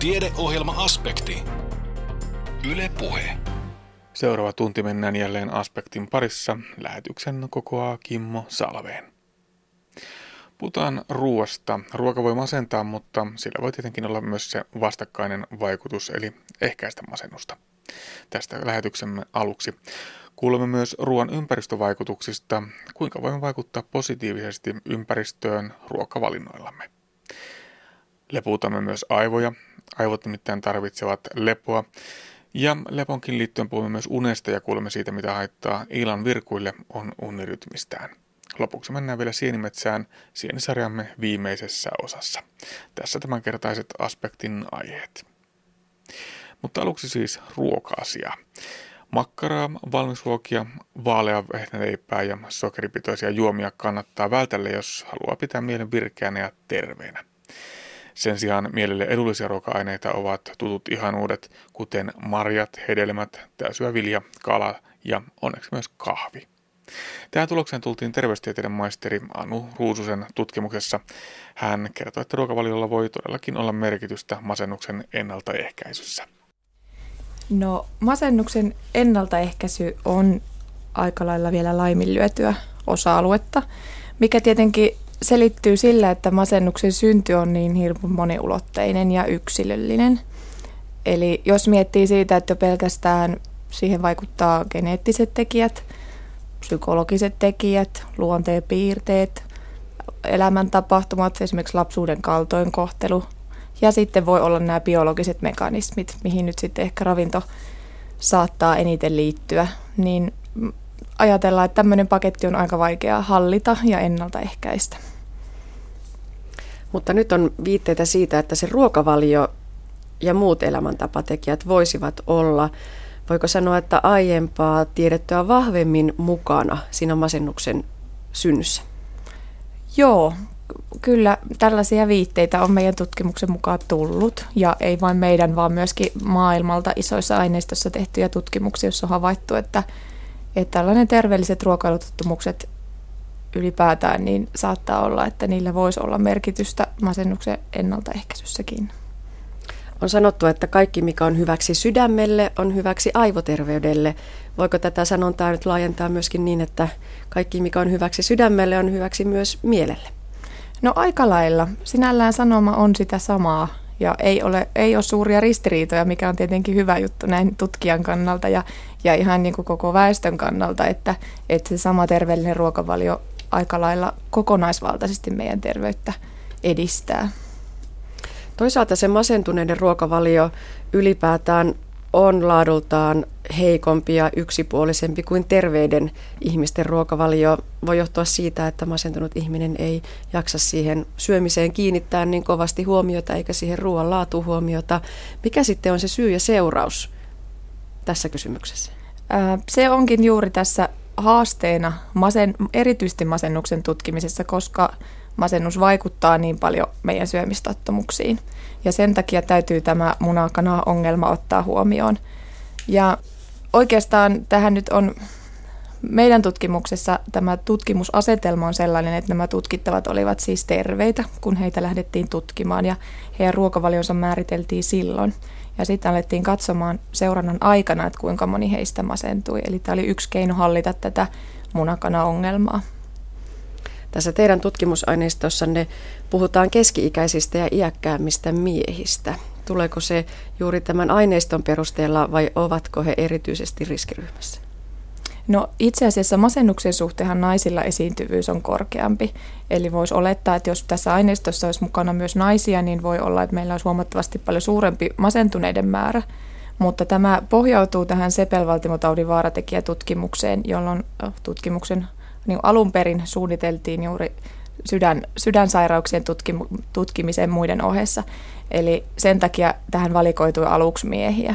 Tiedeohjelma-aspekti. Yle Puhe. Seuraava tunti mennään jälleen aspektin parissa. Lähetyksen kokoaa Kimmo Salveen. Puhutaan ruoasta. Ruoka voi masentaa, mutta sillä voi tietenkin olla myös se vastakkainen vaikutus, eli ehkäistä masennusta. Tästä lähetyksemme aluksi. Kuulemme myös ruoan ympäristövaikutuksista, kuinka voimme vaikuttaa positiivisesti ympäristöön ruokavalinnoillamme. Lepuutamme myös aivoja. Aivot nimittäin tarvitsevat lepoa. Ja leponkin liittyen puhumme myös unesta ja kuulemme siitä, mitä haittaa illan virkuille on unirytmistään. Lopuksi mennään vielä Sienimetsään sienisarjamme viimeisessä osassa. Tässä tämänkertaiset aspektin aiheet. Mutta aluksi siis ruoka-asia. Makkaraa, valmisruokia, vaalea vehnäleipää ja sokeripitoisia juomia kannattaa vältellä, jos haluaa pitää mielen virkeänä ja terveenä. Sen sijaan mielelle edullisia ruoka-aineita ovat tutut ihanuudet, kuten marjat, hedelmät, täysyä vilja, kala ja onneksi myös kahvi. Tähän tulokseen tultiin terveystieteiden maisteri Anu Ruususen tutkimuksessa. Hän kertoi, että ruokavaliolla voi todellakin olla merkitystä masennuksen ennaltaehkäisyssä. No masennuksen ennaltaehkäisy on aika lailla vielä laiminlyötyä osa-aluetta, mikä tietenkin selittyy sillä, että masennuksen synty on niin hirveän moniulotteinen ja yksilöllinen. Eli jos miettii siitä, että pelkästään siihen vaikuttaa geneettiset tekijät, psykologiset tekijät, luonteen piirteet, elämäntapahtumat, esimerkiksi lapsuuden kaltoinkohtelu, ja sitten voi olla nämä biologiset mekanismit, mihin nyt sitten ehkä ravinto saattaa eniten liittyä, niin ajatellaan, että tämmöinen paketti on aika vaikea hallita ja ennaltaehkäistä. Mutta nyt on viitteitä siitä, että se ruokavalio ja muut elämäntapatekijät voisivat olla, voiko sanoa, että aiempaa tiedettyä vahvemmin mukana siinä masennuksen synnyssä? Joo, kyllä tällaisia viitteitä on meidän tutkimuksen mukaan tullut. Ja ei vain meidän, vaan myöskin maailmalta isoissa aineistossa tehtyjä tutkimuksia, joissa on havaittu, että, että tällainen terveelliset ruokailutottumukset ylipäätään, niin saattaa olla, että niillä voisi olla merkitystä masennuksen ennaltaehkäisyssäkin. On sanottu, että kaikki mikä on hyväksi sydämelle on hyväksi aivoterveydelle. Voiko tätä sanontaa nyt laajentaa myöskin niin, että kaikki mikä on hyväksi sydämelle on hyväksi myös mielelle? No aika lailla. Sinällään sanoma on sitä samaa ja ei ole, ei ole suuria ristiriitoja, mikä on tietenkin hyvä juttu näin tutkijan kannalta ja, ja ihan niin kuin koko väestön kannalta, että, että se sama terveellinen ruokavalio aika lailla kokonaisvaltaisesti meidän terveyttä edistää. Toisaalta se masentuneiden ruokavalio ylipäätään on laadultaan heikompi ja yksipuolisempi kuin terveiden ihmisten ruokavalio. Voi johtua siitä, että masentunut ihminen ei jaksa siihen syömiseen kiinnittää niin kovasti huomiota eikä siihen ruoan laatu huomiota. Mikä sitten on se syy ja seuraus tässä kysymyksessä? Se onkin juuri tässä haasteena masen, erityisesti masennuksen tutkimisessa, koska masennus vaikuttaa niin paljon meidän syömistottumuksiin. Ja sen takia täytyy tämä munakana-ongelma ottaa huomioon. Ja oikeastaan tähän nyt on meidän tutkimuksessa tämä tutkimusasetelma on sellainen, että nämä tutkittavat olivat siis terveitä, kun heitä lähdettiin tutkimaan ja heidän ruokavalionsa määriteltiin silloin. Ja sitten alettiin katsomaan seurannan aikana, että kuinka moni heistä masentui. Eli tämä oli yksi keino hallita tätä munakana-ongelmaa. Tässä teidän tutkimusaineistossanne puhutaan keski-ikäisistä ja iäkkäämmistä miehistä. Tuleeko se juuri tämän aineiston perusteella vai ovatko he erityisesti riskiryhmässä? No itse asiassa masennuksen suhteenhan naisilla esiintyvyys on korkeampi. Eli voisi olettaa, että jos tässä aineistossa olisi mukana myös naisia, niin voi olla, että meillä olisi huomattavasti paljon suurempi masentuneiden määrä. Mutta tämä pohjautuu tähän sepelvaltimotaudin vaaratekijätutkimukseen, jolloin tutkimuksen niin alun perin suunniteltiin juuri sydän, sydänsairauksien tutkimu, tutkimiseen muiden ohessa. Eli sen takia tähän valikoitui aluksi miehiä.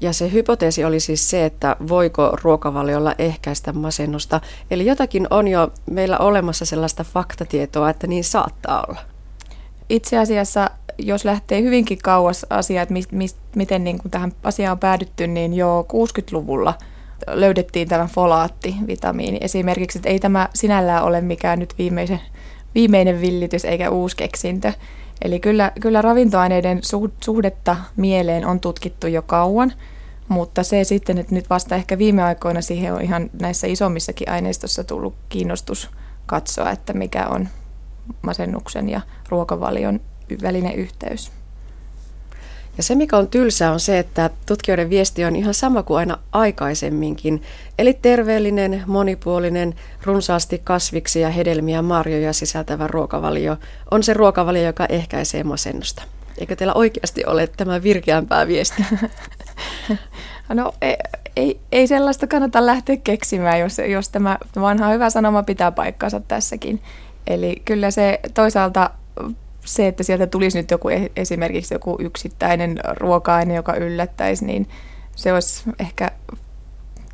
Ja se hypoteesi oli siis se, että voiko ruokavaliolla ehkäistä masennusta. Eli jotakin on jo meillä olemassa sellaista faktatietoa, että niin saattaa olla. Itse asiassa, jos lähtee hyvinkin kauas asiaa, että mi, mi, miten niin kuin tähän asiaan on päädytty, niin jo 60-luvulla löydettiin tämä folaattivitamiini esimerkiksi. Että ei tämä sinällään ole mikään nyt viimeisen, viimeinen villitys eikä uusi keksintö. Eli kyllä, kyllä ravintoaineiden suhdetta mieleen on tutkittu jo kauan, mutta se sitten, että nyt vasta ehkä viime aikoina siihen on ihan näissä isommissakin aineistossa tullut kiinnostus katsoa, että mikä on masennuksen ja ruokavalion välinen yhteys. Ja se, mikä on tylsää, on se, että tutkijoiden viesti on ihan sama kuin aina aikaisemminkin. Eli terveellinen, monipuolinen, runsaasti kasviksi ja hedelmiä marjoja sisältävä ruokavalio on se ruokavalio, joka ehkäisee masennusta. Eikö teillä oikeasti ole tämä virkeämpää viesti? No ei, ei, ei sellaista kannata lähteä keksimään, jos, jos tämä vanha hyvä sanoma pitää paikkansa tässäkin. Eli kyllä se toisaalta se, että sieltä tulisi nyt joku esimerkiksi joku yksittäinen ruoka-aine, joka yllättäisi, niin se olisi ehkä,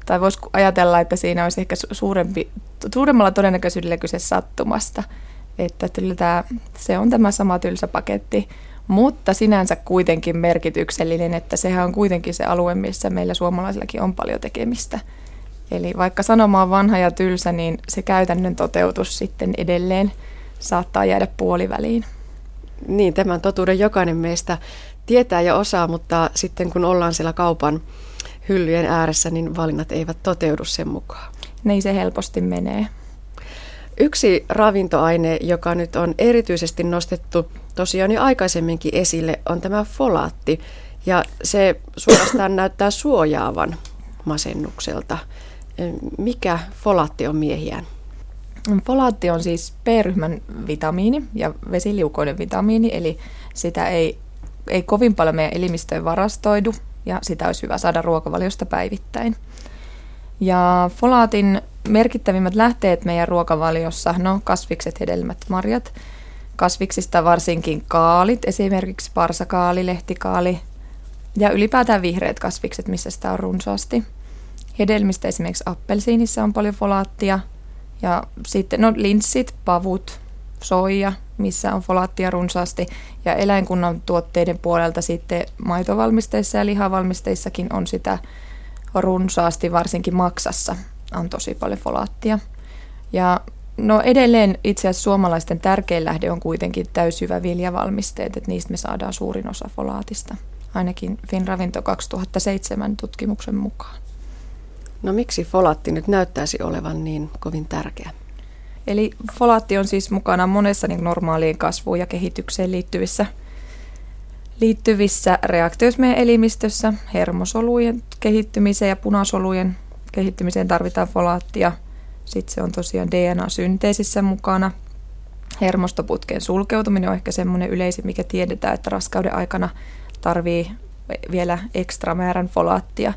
tai voisi ajatella, että siinä olisi ehkä suurempi, suuremmalla todennäköisyydellä kyse sattumasta. Että tämä, se on tämä sama tylsä paketti, mutta sinänsä kuitenkin merkityksellinen, että sehän on kuitenkin se alue, missä meillä suomalaisillakin on paljon tekemistä. Eli vaikka sanoma on vanha ja tylsä, niin se käytännön toteutus sitten edelleen saattaa jäädä puoliväliin. Niin, tämän totuuden jokainen meistä tietää ja osaa, mutta sitten kun ollaan siellä kaupan hyllyjen ääressä, niin valinnat eivät toteudu sen mukaan. Niin se helposti menee. Yksi ravintoaine, joka nyt on erityisesti nostettu tosiaan jo aikaisemminkin esille, on tämä folaatti. Ja se suorastaan näyttää suojaavan masennukselta. Mikä folaatti on miehiään? Folaatti on siis B-ryhmän vitamiini ja vesiliukoinen vitamiini, eli sitä ei, ei kovin paljon meidän elimistöön varastoidu ja sitä olisi hyvä saada ruokavaliosta päivittäin. Ja folaatin merkittävimmät lähteet meidän ruokavaliossa, no kasvikset, hedelmät, marjat. Kasviksista varsinkin kaalit, esimerkiksi parsakaali, lehtikaali ja ylipäätään vihreät kasvikset, missä sitä on runsaasti. Hedelmistä esimerkiksi appelsiinissa on paljon folaattia – ja sitten no linssit, pavut, soija, missä on folaattia runsaasti. Ja eläinkunnan tuotteiden puolelta sitten maitovalmisteissa ja lihavalmisteissakin on sitä runsaasti, varsinkin maksassa on tosi paljon folaattia. Ja no edelleen itse asiassa suomalaisten tärkein lähde on kuitenkin täysjyvä viljavalmisteet, että niistä me saadaan suurin osa folaatista, ainakin Finravinto 2007 tutkimuksen mukaan. No miksi folaatti nyt näyttäisi olevan niin kovin tärkeä? Eli folaatti on siis mukana monessa niin normaaliin kasvuun ja kehitykseen liittyvissä, liittyvissä reaktioissa meidän elimistössä. Hermosolujen kehittymiseen ja punasolujen kehittymiseen tarvitaan folaattia. Sitten se on tosiaan DNA-synteesissä mukana. Hermostoputken sulkeutuminen on ehkä semmoinen yleisin, mikä tiedetään, että raskauden aikana tarvii vielä ekstra määrän folaattia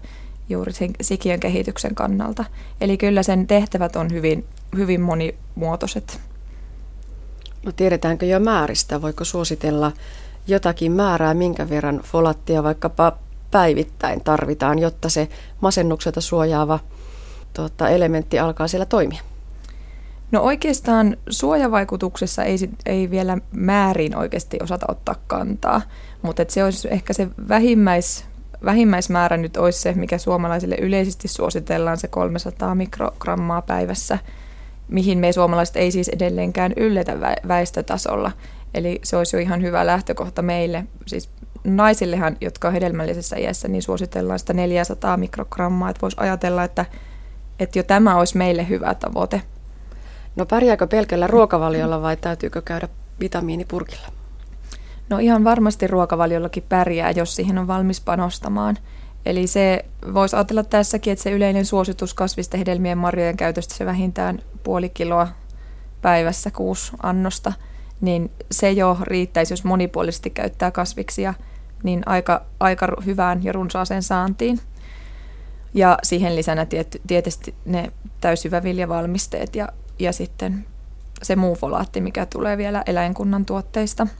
juuri sen sikiön kehityksen kannalta. Eli kyllä sen tehtävät on hyvin, hyvin monimuotoiset. No tiedetäänkö jo määristä? Voiko suositella jotakin määrää, minkä verran folattia vaikkapa päivittäin tarvitaan, jotta se masennukselta suojaava tuota, elementti alkaa siellä toimia? No oikeastaan suojavaikutuksessa ei, ei vielä määrin oikeasti osata ottaa kantaa, mutta se olisi ehkä se vähimmäis, vähimmäismäärä nyt olisi se, mikä suomalaisille yleisesti suositellaan, se 300 mikrogrammaa päivässä, mihin me suomalaiset ei siis edelleenkään ylletä väestötasolla. Eli se olisi jo ihan hyvä lähtökohta meille. Siis naisillehan, jotka on hedelmällisessä iässä, niin suositellaan sitä 400 mikrogrammaa. Että voisi ajatella, että, että jo tämä olisi meille hyvä tavoite. No pärjääkö pelkällä ruokavaliolla vai täytyykö käydä vitamiinipurkilla? No ihan varmasti ruokavaliollakin pärjää, jos siihen on valmis panostamaan. Eli se voisi ajatella tässäkin, että se yleinen suositus kasvista hedelmien marjojen käytöstä se vähintään puoli kiloa päivässä kuusi annosta, niin se jo riittäisi, jos monipuolisesti käyttää kasviksia, niin aika, aika hyvään ja runsaaseen saantiin. Ja siihen lisänä tiet, tietysti ne täysjyväviljavalmisteet ja, ja sitten se muu folaatti, mikä tulee vielä eläinkunnan tuotteista –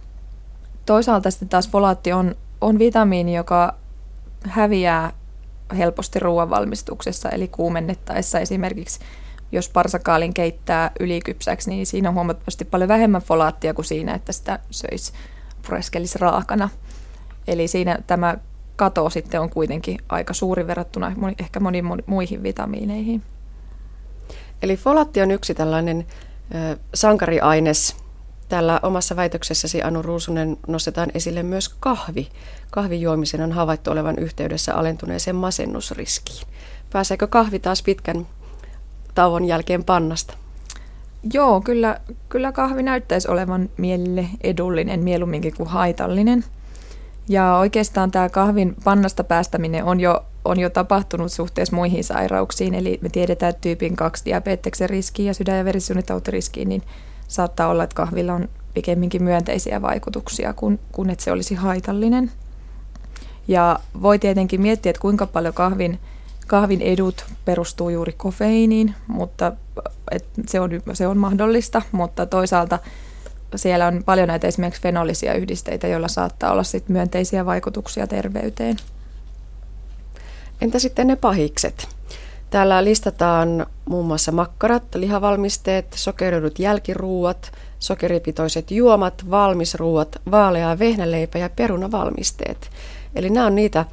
Toisaalta sitten taas folaatti on, on vitamiini, joka häviää helposti ruoanvalmistuksessa, eli kuumennettaessa esimerkiksi jos parsakaalin keittää ylikypsäksi, niin siinä on huomattavasti paljon vähemmän folaattia kuin siinä, että sitä söisi pureskelisi raakana. Eli siinä tämä kato sitten on kuitenkin aika suuri verrattuna ehkä moniin muihin vitamiineihin. Eli folaatti on yksi tällainen sankariaines Täällä omassa väitöksessäsi Anu Ruusunen nostetaan esille myös kahvi. Kahvijuomisen on havaittu olevan yhteydessä alentuneeseen masennusriskiin. Pääseekö kahvi taas pitkän tauon jälkeen pannasta? Joo, kyllä, kyllä kahvi näyttäisi olevan mielelle edullinen mieluumminkin kuin haitallinen. Ja oikeastaan tämä kahvin pannasta päästäminen on jo, on jo tapahtunut suhteessa muihin sairauksiin. Eli me tiedetään, että tyypin 2 diabeteksen riskiin ja sydän- ja verisuonitautiriskiin, niin saattaa olla, että kahvilla on pikemminkin myönteisiä vaikutuksia kuin, kuin että se olisi haitallinen. Ja voi tietenkin miettiä, että kuinka paljon kahvin, kahvin edut perustuu juuri kofeiiniin, mutta et se, on, se on mahdollista, mutta toisaalta siellä on paljon näitä esimerkiksi fenolisia yhdisteitä, joilla saattaa olla sit myönteisiä vaikutuksia terveyteen. Entä sitten ne pahikset? Täällä listataan muun muassa makkarat, lihavalmisteet, sokeroidut jälkiruuat, sokeripitoiset juomat, valmisruuat, vaalea vehnäleipä ja perunavalmisteet. Eli nämä on niitä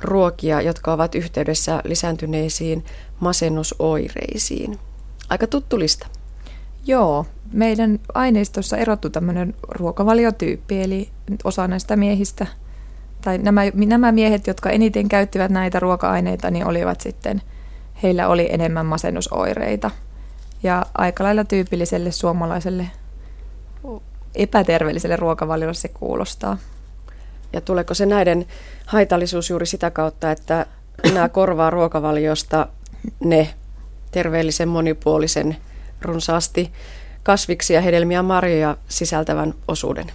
ruokia, jotka ovat yhteydessä lisääntyneisiin masennusoireisiin. Aika tuttu lista. Joo, meidän aineistossa erottu tämmöinen ruokavaliotyyppi, eli osa näistä miehistä, tai nämä, nämä miehet, jotka eniten käyttivät näitä ruoka-aineita, niin olivat sitten, heillä oli enemmän masennusoireita. Ja aika lailla tyypilliselle suomalaiselle epäterveelliselle ruokavaliolle se kuulostaa. Ja tuleeko se näiden haitallisuus juuri sitä kautta, että nämä korvaa ruokavaliosta ne terveellisen monipuolisen runsaasti kasviksia, hedelmiä ja marjoja sisältävän osuuden?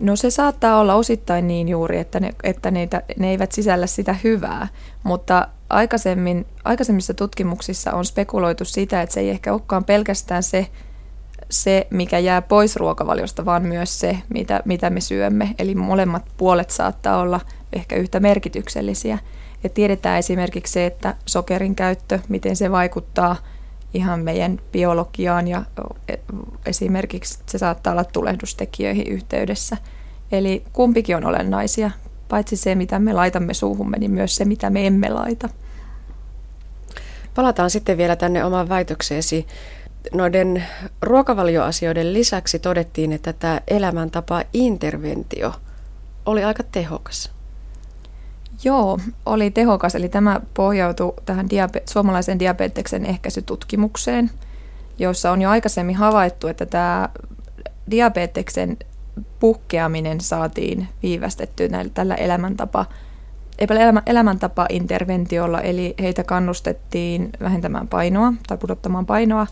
No se saattaa olla osittain niin juuri, että ne, että neitä, ne eivät sisällä sitä hyvää, mutta aikaisemmin, aikaisemmissa tutkimuksissa on spekuloitu sitä, että se ei ehkä olekaan pelkästään se, se, mikä jää pois ruokavaliosta, vaan myös se, mitä, mitä me syömme. Eli molemmat puolet saattaa olla ehkä yhtä merkityksellisiä. Ja tiedetään esimerkiksi se, että sokerin käyttö, miten se vaikuttaa ihan meidän biologiaan ja e, esimerkiksi se saattaa olla tulehdustekijöihin yhteydessä. Eli kumpikin on olennaisia, paitsi se mitä me laitamme suuhumme, niin myös se mitä me emme laita. Palataan sitten vielä tänne omaan väitökseesi. Noiden ruokavalioasioiden lisäksi todettiin, että tämä elämäntapa interventio oli aika tehokas. Joo, oli tehokas. Eli tämä pohjautui tähän diabe- suomalaisen diabeteksen ehkäisytutkimukseen, jossa on jo aikaisemmin havaittu, että tämä diabeteksen puhkeaminen saatiin viivästettyä näillä, tällä elämäntapa, elämäntapa-interventiolla, eli heitä kannustettiin vähentämään painoa tai pudottamaan painoa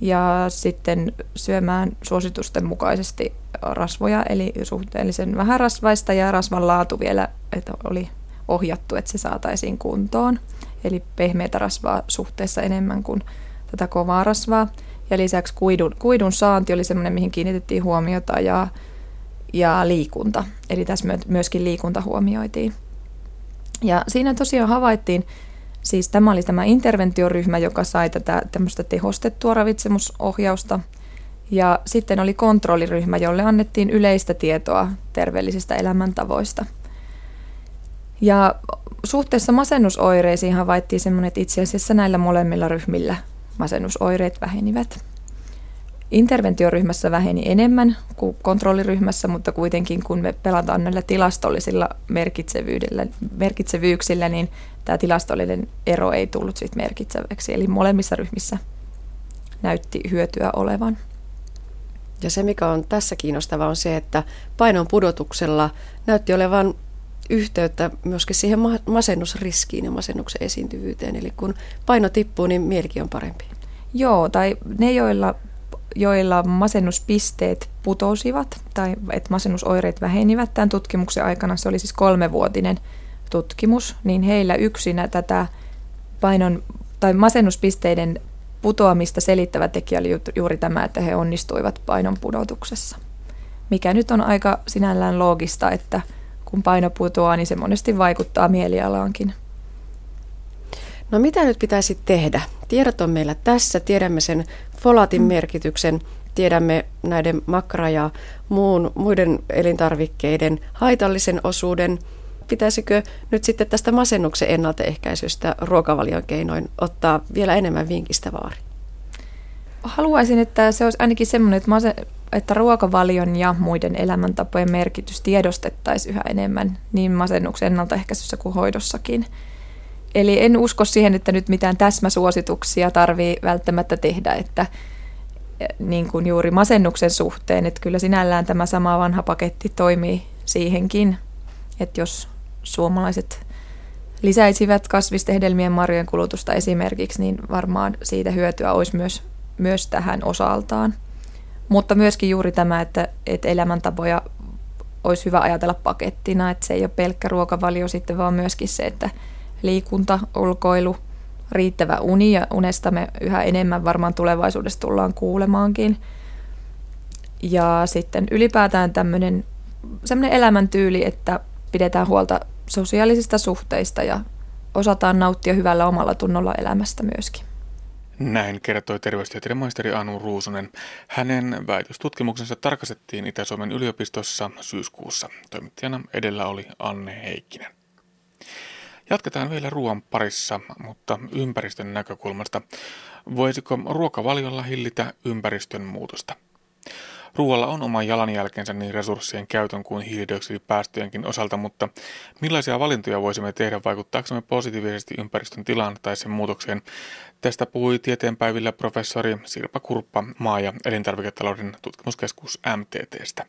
ja sitten syömään suositusten mukaisesti rasvoja, eli suhteellisen vähän rasvaista ja rasvan laatu vielä, että oli ohjattu, että se saataisiin kuntoon. Eli pehmeätä rasvaa suhteessa enemmän kuin tätä kovaa rasvaa. Ja lisäksi kuidun, kuidun saanti oli sellainen, mihin kiinnitettiin huomiota ja, ja liikunta. Eli tässä myöskin liikunta huomioitiin. Ja siinä tosiaan havaittiin, siis tämä oli tämä interventioryhmä, joka sai tätä tämmöistä tehostettua ravitsemusohjausta. Ja sitten oli kontrolliryhmä, jolle annettiin yleistä tietoa terveellisistä elämäntavoista – ja suhteessa masennusoireisiin havaittiin semmoinen, että itse asiassa näillä molemmilla ryhmillä masennusoireet vähenivät. Interventioryhmässä väheni enemmän kuin kontrolliryhmässä, mutta kuitenkin kun me pelataan näillä tilastollisilla merkitsevyydellä, merkitsevyyksillä, niin tämä tilastollinen ero ei tullut sit merkitseväksi. Eli molemmissa ryhmissä näytti hyötyä olevan. Ja se, mikä on tässä kiinnostavaa, on se, että painon pudotuksella näytti olevan yhteyttä myöskin siihen masennusriskiin ja masennuksen esiintyvyyteen. Eli kun paino tippuu, niin mielikin on parempi. Joo, tai ne, joilla, joilla masennuspisteet putosivat tai että masennusoireet vähenivät tämän tutkimuksen aikana, se oli siis kolmevuotinen tutkimus, niin heillä yksinä tätä painon tai masennuspisteiden putoamista selittävä tekijä oli juuri tämä, että he onnistuivat painon pudotuksessa. Mikä nyt on aika sinällään loogista, että – kun paino putoaa, niin se monesti vaikuttaa mielialaankin. No mitä nyt pitäisi tehdä? Tiedot on meillä tässä, tiedämme sen folaatin merkityksen, tiedämme näiden makra- ja muun, muiden elintarvikkeiden haitallisen osuuden. Pitäisikö nyt sitten tästä masennuksen ennaltaehkäisystä ruokavalion keinoin ottaa vielä enemmän vinkistä vaari? Haluaisin, että se olisi ainakin semmoinen, että, mase, että ruokavalion ja muiden elämäntapojen merkitys tiedostettaisiin yhä enemmän niin masennuksen ennaltaehkäisyssä kuin hoidossakin. Eli en usko siihen, että nyt mitään täsmäsuosituksia tarvii välttämättä tehdä, että eh, niin kuin juuri masennuksen suhteen, että kyllä sinällään tämä sama vanha paketti toimii siihenkin, että jos suomalaiset lisäisivät kasvistehedelmien marjojen kulutusta esimerkiksi, niin varmaan siitä hyötyä olisi myös, myös tähän osaltaan. Mutta myöskin juuri tämä, että, että elämäntapoja olisi hyvä ajatella pakettina, että se ei ole pelkkä ruokavalio sitten, vaan myöskin se, että liikunta, ulkoilu, riittävä uni ja unesta me yhä enemmän varmaan tulevaisuudessa tullaan kuulemaankin. Ja sitten ylipäätään tämmöinen semmoinen elämäntyyli, että pidetään huolta sosiaalisista suhteista ja osataan nauttia hyvällä omalla tunnolla elämästä myöskin. Näin kertoi terveystieteiden maisteri Anu Ruusunen. Hänen väitöstutkimuksensa tarkastettiin Itä-Suomen yliopistossa syyskuussa. Toimittajana edellä oli Anne Heikkinen. Jatketaan vielä ruoan parissa, mutta ympäristön näkökulmasta. Voisiko ruokavaliolla hillitä ympäristön muutosta? Ruoalla on oma jalanjälkensä niin resurssien käytön kuin hiilidioksidipäästöjenkin osalta, mutta millaisia valintoja voisimme tehdä vaikuttaaksemme positiivisesti ympäristön tilaan tai sen muutokseen? Tästä puhui tieteenpäivillä professori Sirpa Kurppa maa- ja elintarviketalouden tutkimuskeskus MTTstä.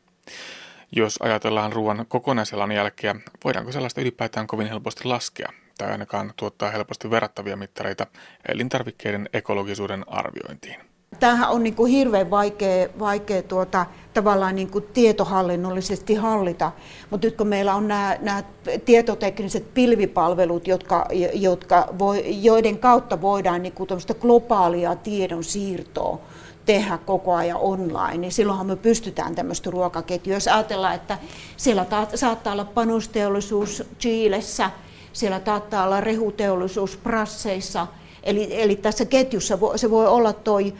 Jos ajatellaan ruoan kokonaisjalanjälkeä, voidaanko sellaista ylipäätään kovin helposti laskea tai ainakaan tuottaa helposti verrattavia mittareita elintarvikkeiden ekologisuuden arviointiin? Tämähän on niin kuin hirveän vaikea, vaikea tuota, tavallaan niin kuin tietohallinnollisesti hallita, mutta nyt kun meillä on nämä, nämä tietotekniset pilvipalvelut, jotka, jotka voi, joiden kautta voidaan niin kuin globaalia tiedon siirtoa tehdä koko ajan online, niin silloinhan me pystytään tämmöistä ruokaketjua. Jos ajatellaan, että siellä ta- saattaa olla panusteollisuus Chiilessä, siellä saattaa olla rehuteollisuus Prasseissa, eli, eli tässä ketjussa vo, se voi olla toi,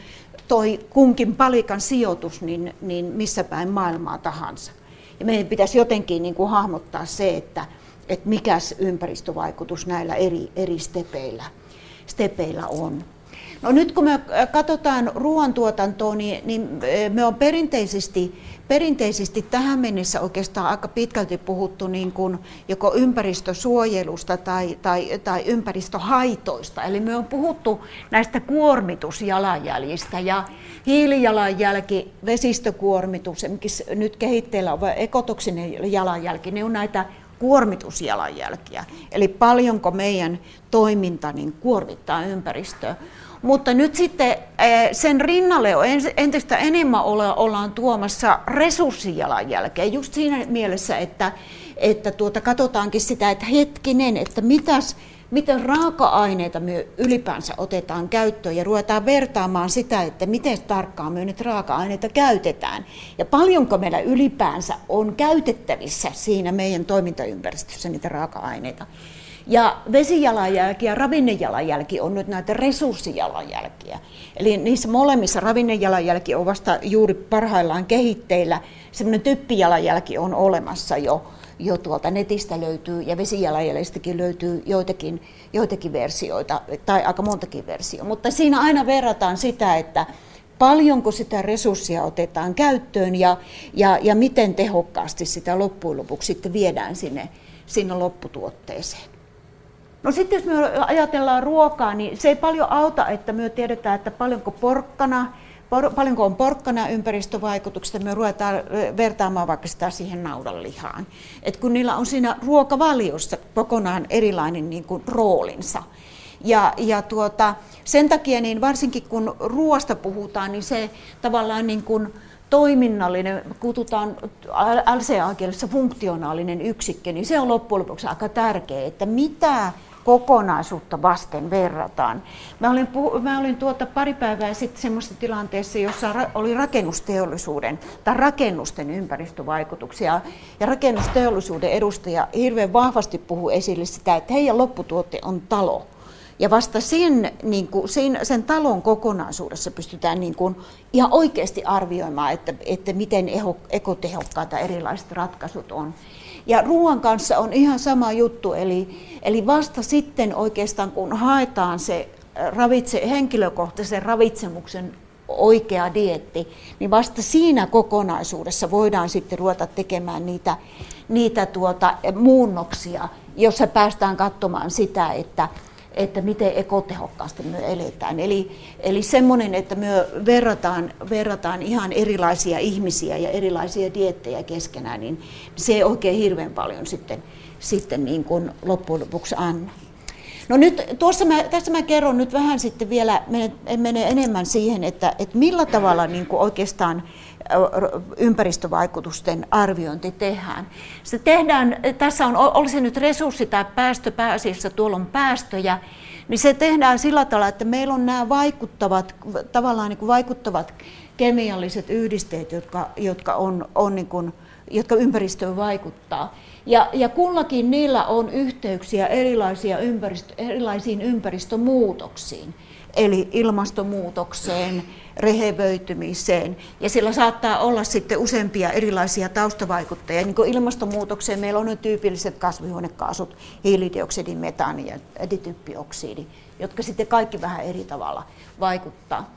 toi kunkin palikan sijoitus niin, niin missä päin maailmaa tahansa. Ja meidän pitäisi jotenkin niin kuin hahmottaa se, että, että mikä ympäristövaikutus näillä eri, eri stepeillä, stepeillä on. No nyt kun me katsotaan ruoantuotantoa, niin, niin me on perinteisesti, perinteisesti tähän mennessä oikeastaan aika pitkälti puhuttu niin kuin joko ympäristösuojelusta tai, tai, tai ympäristöhaitoista. Eli me on puhuttu näistä kuormitusjalanjäljistä ja hiilijalanjälki, vesistökuormitus, nyt kehitteillä on ekotoksinen jalanjälki, ne on näitä kuormitusjalanjälkiä. Eli paljonko meidän toiminta niin kuormittaa ympäristöä. Mutta nyt sitten eh, sen rinnalle on entistä enemmän ollaan tuomassa resurssijalanjälkeä just siinä mielessä, että, että tuota, katsotaankin sitä, että hetkinen, että mitäs, miten raaka-aineita me ylipäänsä otetaan käyttöön ja ruvetaan vertaamaan sitä, että miten tarkkaan me nyt raaka-aineita käytetään ja paljonko meillä ylipäänsä on käytettävissä siinä meidän toimintaympäristössä niitä raaka-aineita. Ja vesijalanjälki ja ravinnejalanjälki on nyt näitä resurssijalanjälkiä. Eli niissä molemmissa ravinnejalanjälki on vasta juuri parhaillaan kehitteillä. Semmoinen typpijalanjälki on olemassa jo, jo tuolta netistä löytyy ja vesijalanjäljestäkin löytyy joitakin, joitakin versioita tai aika montakin versioita. Mutta siinä aina verrataan sitä, että paljonko sitä resurssia otetaan käyttöön ja, ja, ja miten tehokkaasti sitä loppujen lopuksi sitten viedään sinne, sinne lopputuotteeseen. No sitten jos me ajatellaan ruokaa, niin se ei paljon auta, että me tiedetään, että paljonko porkkana, por, paljonko on porkkana ympäristövaikutuksista, me ruvetaan vertaamaan vaikka sitä siihen naudanlihaan. Et kun niillä on siinä ruokavaliossa kokonaan erilainen niin kuin roolinsa. Ja, ja tuota, sen takia niin varsinkin kun ruoasta puhutaan, niin se tavallaan niin kuin, toiminnallinen, kutsutaan LCA-kielessä funktionaalinen yksikkö, niin se on loppujen lopuksi aika tärkeä, että mitä kokonaisuutta vasten verrataan. Mä olin, puhu, mä olin tuota pari päivää sitten semmoisessa tilanteessa, jossa ra, oli rakennusteollisuuden tai rakennusten ympäristövaikutuksia. Ja rakennusteollisuuden edustaja hirveän vahvasti puhuu esille sitä, että heidän lopputuote on talo. Ja vasta sen, niin kuin, sen, sen talon kokonaisuudessa pystytään niin kuin, ihan oikeasti arvioimaan, että, että miten ekotehokkaita erilaiset ratkaisut on. Ja ruoan kanssa on ihan sama juttu, eli, eli vasta sitten oikeastaan kun haetaan se ravitse, henkilökohtaisen ravitsemuksen oikea dietti, niin vasta siinä kokonaisuudessa voidaan sitten ruveta tekemään niitä, niitä tuota, muunnoksia, jossa päästään katsomaan sitä, että, että miten ekotehokkaasti me eletään. Eli, eli semmoinen, että me verrataan, verrataan ihan erilaisia ihmisiä ja erilaisia diettejä keskenään, niin se ei oikein hirveän paljon sitten, sitten niin kuin loppujen lopuksi anna. No nyt tuossa mä, tässä mä kerron nyt vähän sitten vielä, en mene enemmän siihen, että, että millä tavalla niin kuin oikeastaan ympäristövaikutusten arviointi tehdään. Se tehdään, tässä on, olisi nyt resurssi tai päästö pääasiassa, tuolla on päästöjä, niin se tehdään sillä tavalla, että meillä on nämä vaikuttavat, tavallaan niin kuin vaikuttavat kemialliset yhdisteet, jotka, jotka, on, on niin kuin, jotka ympäristöön vaikuttaa. Ja, ja kullakin niillä on yhteyksiä erilaisia ympäristö, erilaisiin ympäristömuutoksiin, eli ilmastonmuutokseen, rehevöitymiseen. Ja sillä saattaa olla sitten useampia erilaisia taustavaikuttajia. Niin kuin ilmastonmuutokseen meillä on ne tyypilliset kasvihuonekaasut, hiilidioksidi, metaani ja dityppioksidi, jotka sitten kaikki vähän eri tavalla vaikuttaa.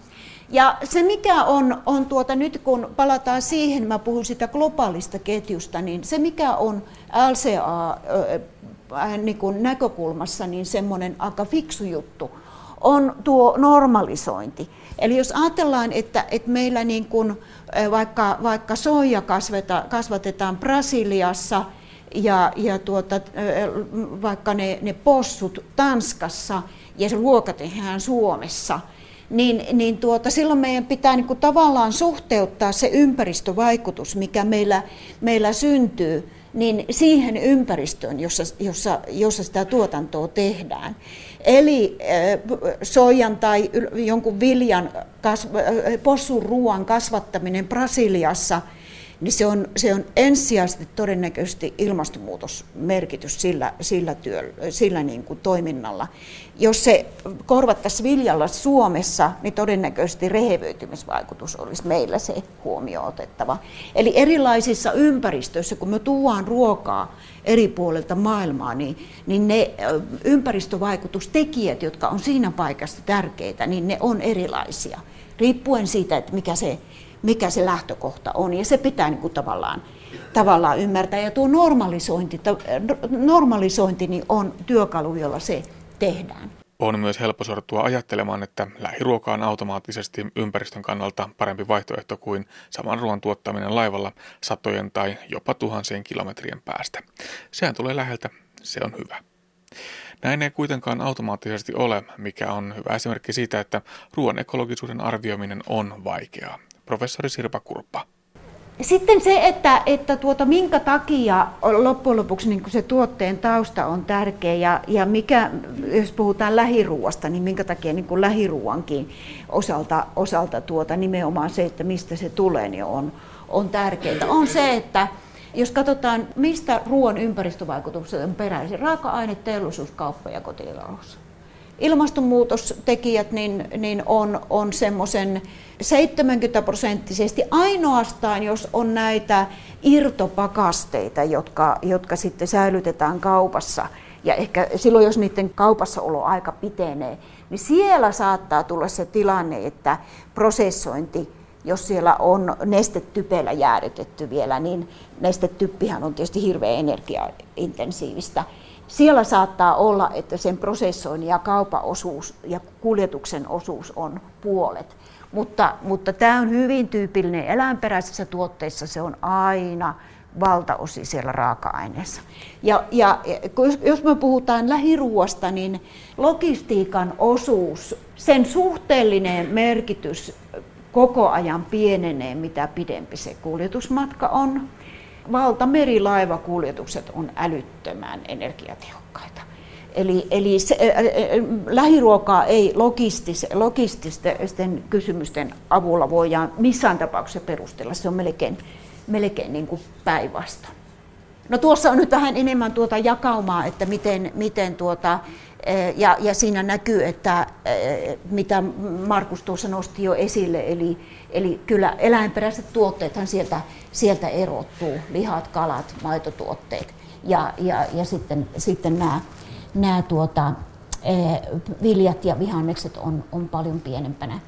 Ja se mikä on, on tuota, nyt kun palataan siihen, mä puhun sitä globaalista ketjusta, niin se mikä on LCA niin kuin näkökulmassa niin semmoinen aika fiksu juttu, on tuo normalisointi. Eli jos ajatellaan, että, että meillä niin kuin, vaikka, vaikka soija kasveta, kasvatetaan Brasiliassa ja, ja tuota, vaikka ne, ne possut Tanskassa ja se ruoka tehdään Suomessa, niin, niin tuota, silloin meidän pitää niin kuin tavallaan suhteuttaa se ympäristövaikutus, mikä meillä, meillä syntyy, niin siihen ympäristöön, jossa, jossa, jossa sitä tuotantoa tehdään. Eli äh, soijan tai jonkun viljan, äh, possun ruoan kasvattaminen Brasiliassa – niin se on, se on ensisijaisesti todennäköisesti ilmastonmuutosmerkitys sillä, sillä, työllä, sillä niin kuin toiminnalla. Jos se korvattaisiin viljalla Suomessa, niin todennäköisesti rehevöitymisvaikutus olisi meillä se huomio otettava. Eli erilaisissa ympäristöissä, kun me tuodaan ruokaa eri puolilta maailmaa, niin, niin ne ympäristövaikutustekijät, jotka on siinä paikassa tärkeitä, niin ne on erilaisia, riippuen siitä, että mikä se mikä se lähtökohta on. Ja se pitää niin kuin tavallaan, tavallaan ymmärtää. Ja tuo normalisointi, normalisointi niin on työkalu, jolla se tehdään. On myös helppo sortua ajattelemaan, että lähiruoka on automaattisesti ympäristön kannalta parempi vaihtoehto kuin saman ruoan tuottaminen laivalla satojen tai jopa tuhansien kilometrien päästä. Sehän tulee läheltä, se on hyvä. Näin ei kuitenkaan automaattisesti ole, mikä on hyvä esimerkki siitä, että ruoan ekologisuuden arvioiminen on vaikeaa professori Sirpa Kurppa. Sitten se, että, että tuota, minkä takia loppujen lopuksi niin se tuotteen tausta on tärkeä ja, ja mikä, jos puhutaan lähiruuasta, niin minkä takia niin kuin lähiruuankin osalta, osalta tuota, nimenomaan se, että mistä se tulee, niin on, on tärkeää. On se, että jos katsotaan, mistä ruoan ympäristövaikutukset on peräisin, raaka-aine, teollisuus, kauppa ja kotitalous ilmastonmuutostekijät niin, niin on, on semmoisen 70 prosenttisesti ainoastaan, jos on näitä irtopakasteita, jotka, jotka sitten säilytetään kaupassa. Ja ehkä silloin, jos niiden kaupassaolo aika pitenee, niin siellä saattaa tulla se tilanne, että prosessointi, jos siellä on nestetypellä jäädytetty vielä, niin nestetyppihän on tietysti hirveän energiaintensiivistä siellä saattaa olla, että sen prosessoinnin ja kaupan osuus ja kuljetuksen osuus on puolet. Mutta, mutta tämä on hyvin tyypillinen eläinperäisissä tuotteissa, se on aina valtaosi siellä raaka-aineessa. Ja, ja jos me puhutaan lähiruuasta, niin logistiikan osuus, sen suhteellinen merkitys koko ajan pienenee, mitä pidempi se kuljetusmatka on valtamerilaivakuljetukset on älyttömän energiatehokkaita. Eli, eli se, ä, ä, lähiruokaa ei logistis, logististen kysymysten avulla voidaan missään tapauksessa perustella. Se on melkein, melkein niin päinvastoin. No tuossa on nyt vähän enemmän tuota jakaumaa, että miten, miten tuota, ja, ja siinä näkyy, että mitä Markus tuossa nosti jo esille, eli, eli kyllä eläinperäiset tuotteethan sieltä, sieltä erottuu, lihat, kalat, maitotuotteet ja, ja, ja sitten, sitten nämä, nämä tuota, viljat ja vihannekset on, on paljon pienempänä.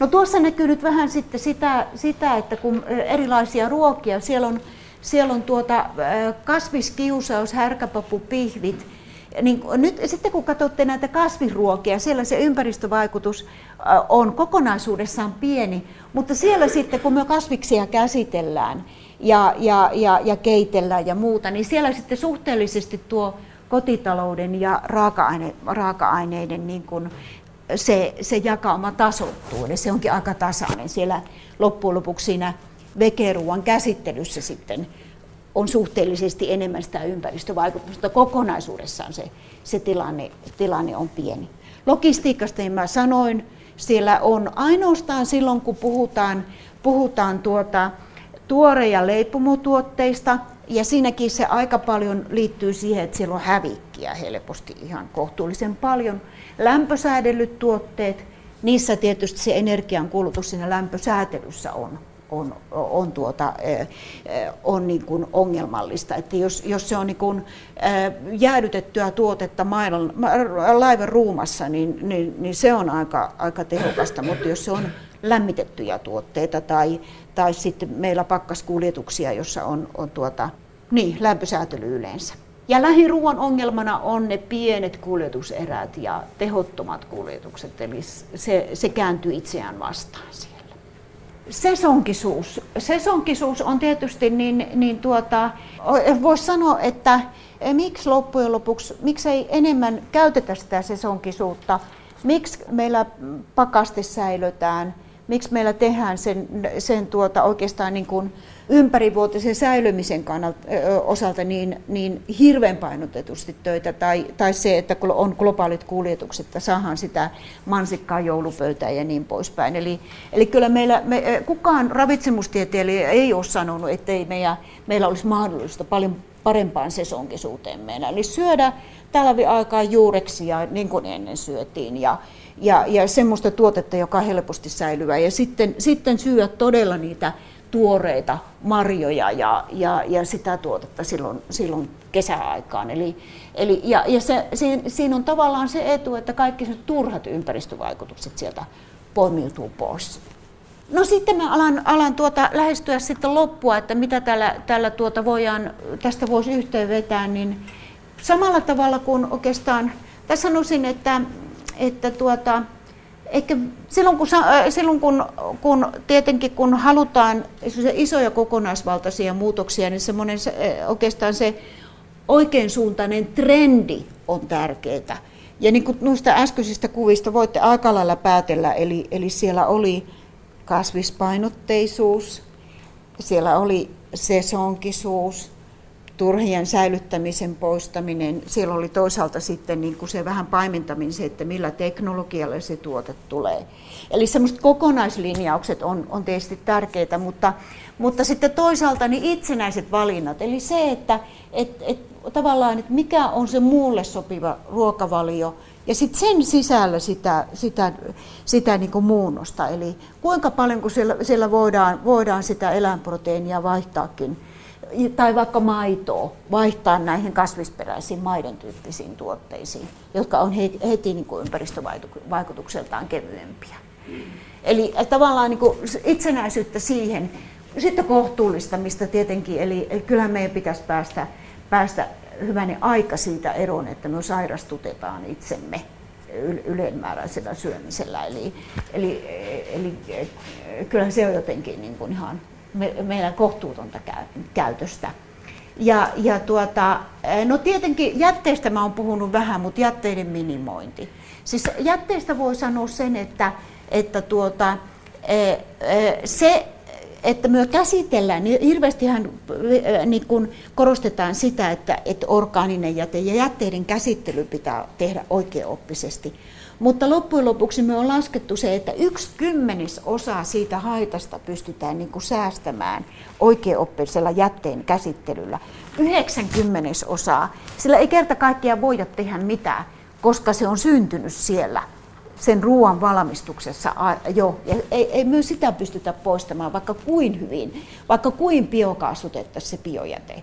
No tuossa näkyy nyt vähän sitten sitä, sitä että kun erilaisia ruokia, siellä on, siellä on tuota kasviskiusaus, härkäpapu, pihvit, niin nyt sitten kun katsotte näitä kasviruokia, siellä se ympäristövaikutus on kokonaisuudessaan pieni, mutta siellä sitten kun me kasviksia käsitellään ja, ja, ja, ja keitellään ja muuta, niin siellä sitten suhteellisesti tuo kotitalouden ja raaka-aine, raaka-aineiden niin kuin se, se jakauma tasoittuu, eli se onkin aika tasainen. Siellä loppujen lopuksi siinä vekeruuan käsittelyssä sitten on suhteellisesti enemmän sitä ympäristövaikutusta, mutta kokonaisuudessaan se, se tilanne, tilanne on pieni. Logistiikasta niin mä sanoin, siellä on ainoastaan silloin, kun puhutaan, puhutaan tuota, tuore- ja leipomotuotteista, ja siinäkin se aika paljon liittyy siihen, että siellä on hävikkiä helposti ihan kohtuullisen paljon. Lämpösäädellyt tuotteet, niissä tietysti se energian kulutus siinä lämpösäätelyssä on on, on, tuota, on niin kuin ongelmallista. Että jos, jos se on niin kuin jäädytettyä tuotetta maailman, laivan ruumassa, niin, niin, niin se on aika, aika tehokasta, mutta jos se on lämmitettyjä tuotteita tai, tai sitten meillä pakkaskuljetuksia, jossa on, on tuota, niin, lämpösäätely yleensä. Ja lähiruuan ongelmana on ne pienet kuljetuserät ja tehottomat kuljetukset, eli se, se kääntyy itseään vastaan. Sesonkisuus. Sesonkisuus on tietysti niin, niin tuota, voisi sanoa, että miksi loppujen lopuksi, miksi ei enemmän käytetä sitä sesonkisuutta, miksi meillä pakaste säilötään, miksi meillä tehdään sen, sen tuota oikeastaan niin kuin ympärivuotisen säilymisen kannalta, osalta niin, niin hirveän painotetusti töitä, tai, tai se, että kun on globaalit kuljetukset, että saadaan sitä mansikkaa joulupöytään ja niin poispäin. Eli, eli kyllä meillä, me, kukaan ravitsemustieteilijä ei ole sanonut, että meillä, meillä olisi mahdollista paljon parempaan sesonkisuuteen meillä. Eli syödä talviaikaan juureksia niin kuin ennen syötiin ja, ja, ja semmoista tuotetta, joka on helposti säilyvää. Ja sitten, sitten syödä todella niitä tuoreita marjoja ja, ja, ja sitä tuotetta silloin, silloin kesäaikaan. Eli, eli, ja ja se, siinä, siinä on tavallaan se etu, että kaikki se turhat ympäristövaikutukset sieltä poimiutuu pois. No sitten mä alan, alan tuota, lähestyä sitten loppua, että mitä tällä, tällä tuota voidaan, tästä voisi yhteen vetää, niin samalla tavalla kuin oikeastaan, tässä sanoisin, että, että tuota, Ehkä silloin, kun, silloin kun, kun tietenkin kun halutaan isoja kokonaisvaltaisia muutoksia, niin semmoinen oikeastaan se oikein suuntainen trendi on tärkeää. Ja niin kuin noista äskeisistä kuvista voitte aika lailla päätellä, eli, eli siellä oli kasvispainotteisuus, siellä oli sesonkisuus, turhien säilyttämisen poistaminen. Siellä oli toisaalta sitten niin kuin se vähän paimentaminen se, että millä teknologialla se tuote tulee. Eli semmoiset kokonaislinjaukset on, on tietysti tärkeitä, mutta, mutta sitten toisaalta niin itsenäiset valinnat. Eli se, että et, et, tavallaan, että mikä on se muulle sopiva ruokavalio, ja sitten sen sisällä sitä, sitä, sitä niin kuin muunnosta, eli kuinka paljon kun siellä, siellä voidaan, voidaan sitä eläinproteiinia vaihtaakin tai vaikka maitoa vaihtaa näihin kasvisperäisiin maidon tyyppisiin tuotteisiin, jotka on heti niin kuin ympäristövaikutukseltaan kevyempiä. Eli tavallaan niin kuin itsenäisyyttä siihen, sitten kohtuullistamista tietenkin, eli, eli kyllä meidän pitäisi päästä, päästä hyvänen aika siitä eroon, että me sairastutetaan itsemme ylenmääräisellä syömisellä. Eli, eli, eli kyllä se on jotenkin niin kuin ihan me, meidän kohtuutonta käytöstä. Ja, ja tuota, no tietenkin jätteistä mä oon puhunut vähän, mutta jätteiden minimointi. Siis jätteistä voi sanoa sen, että, että tuota, e, e, se, että me käsitellään, niin hirveästihän niin kun korostetaan sitä, että, että orgaaninen jäte ja jätteiden käsittely pitää tehdä oikeaoppisesti. Mutta loppujen lopuksi me on laskettu se, että yksi kymmenis osa siitä haitasta pystytään niin kuin säästämään oikeaoppisella jätteen käsittelyllä. 90 osaa, sillä ei kerta kaikkiaan voida tehdä mitään, koska se on syntynyt siellä sen ruoan valmistuksessa jo. Ja ei, ei myös sitä pystytä poistamaan, vaikka kuin hyvin, vaikka kuin biokaasutettaisiin se biojäte.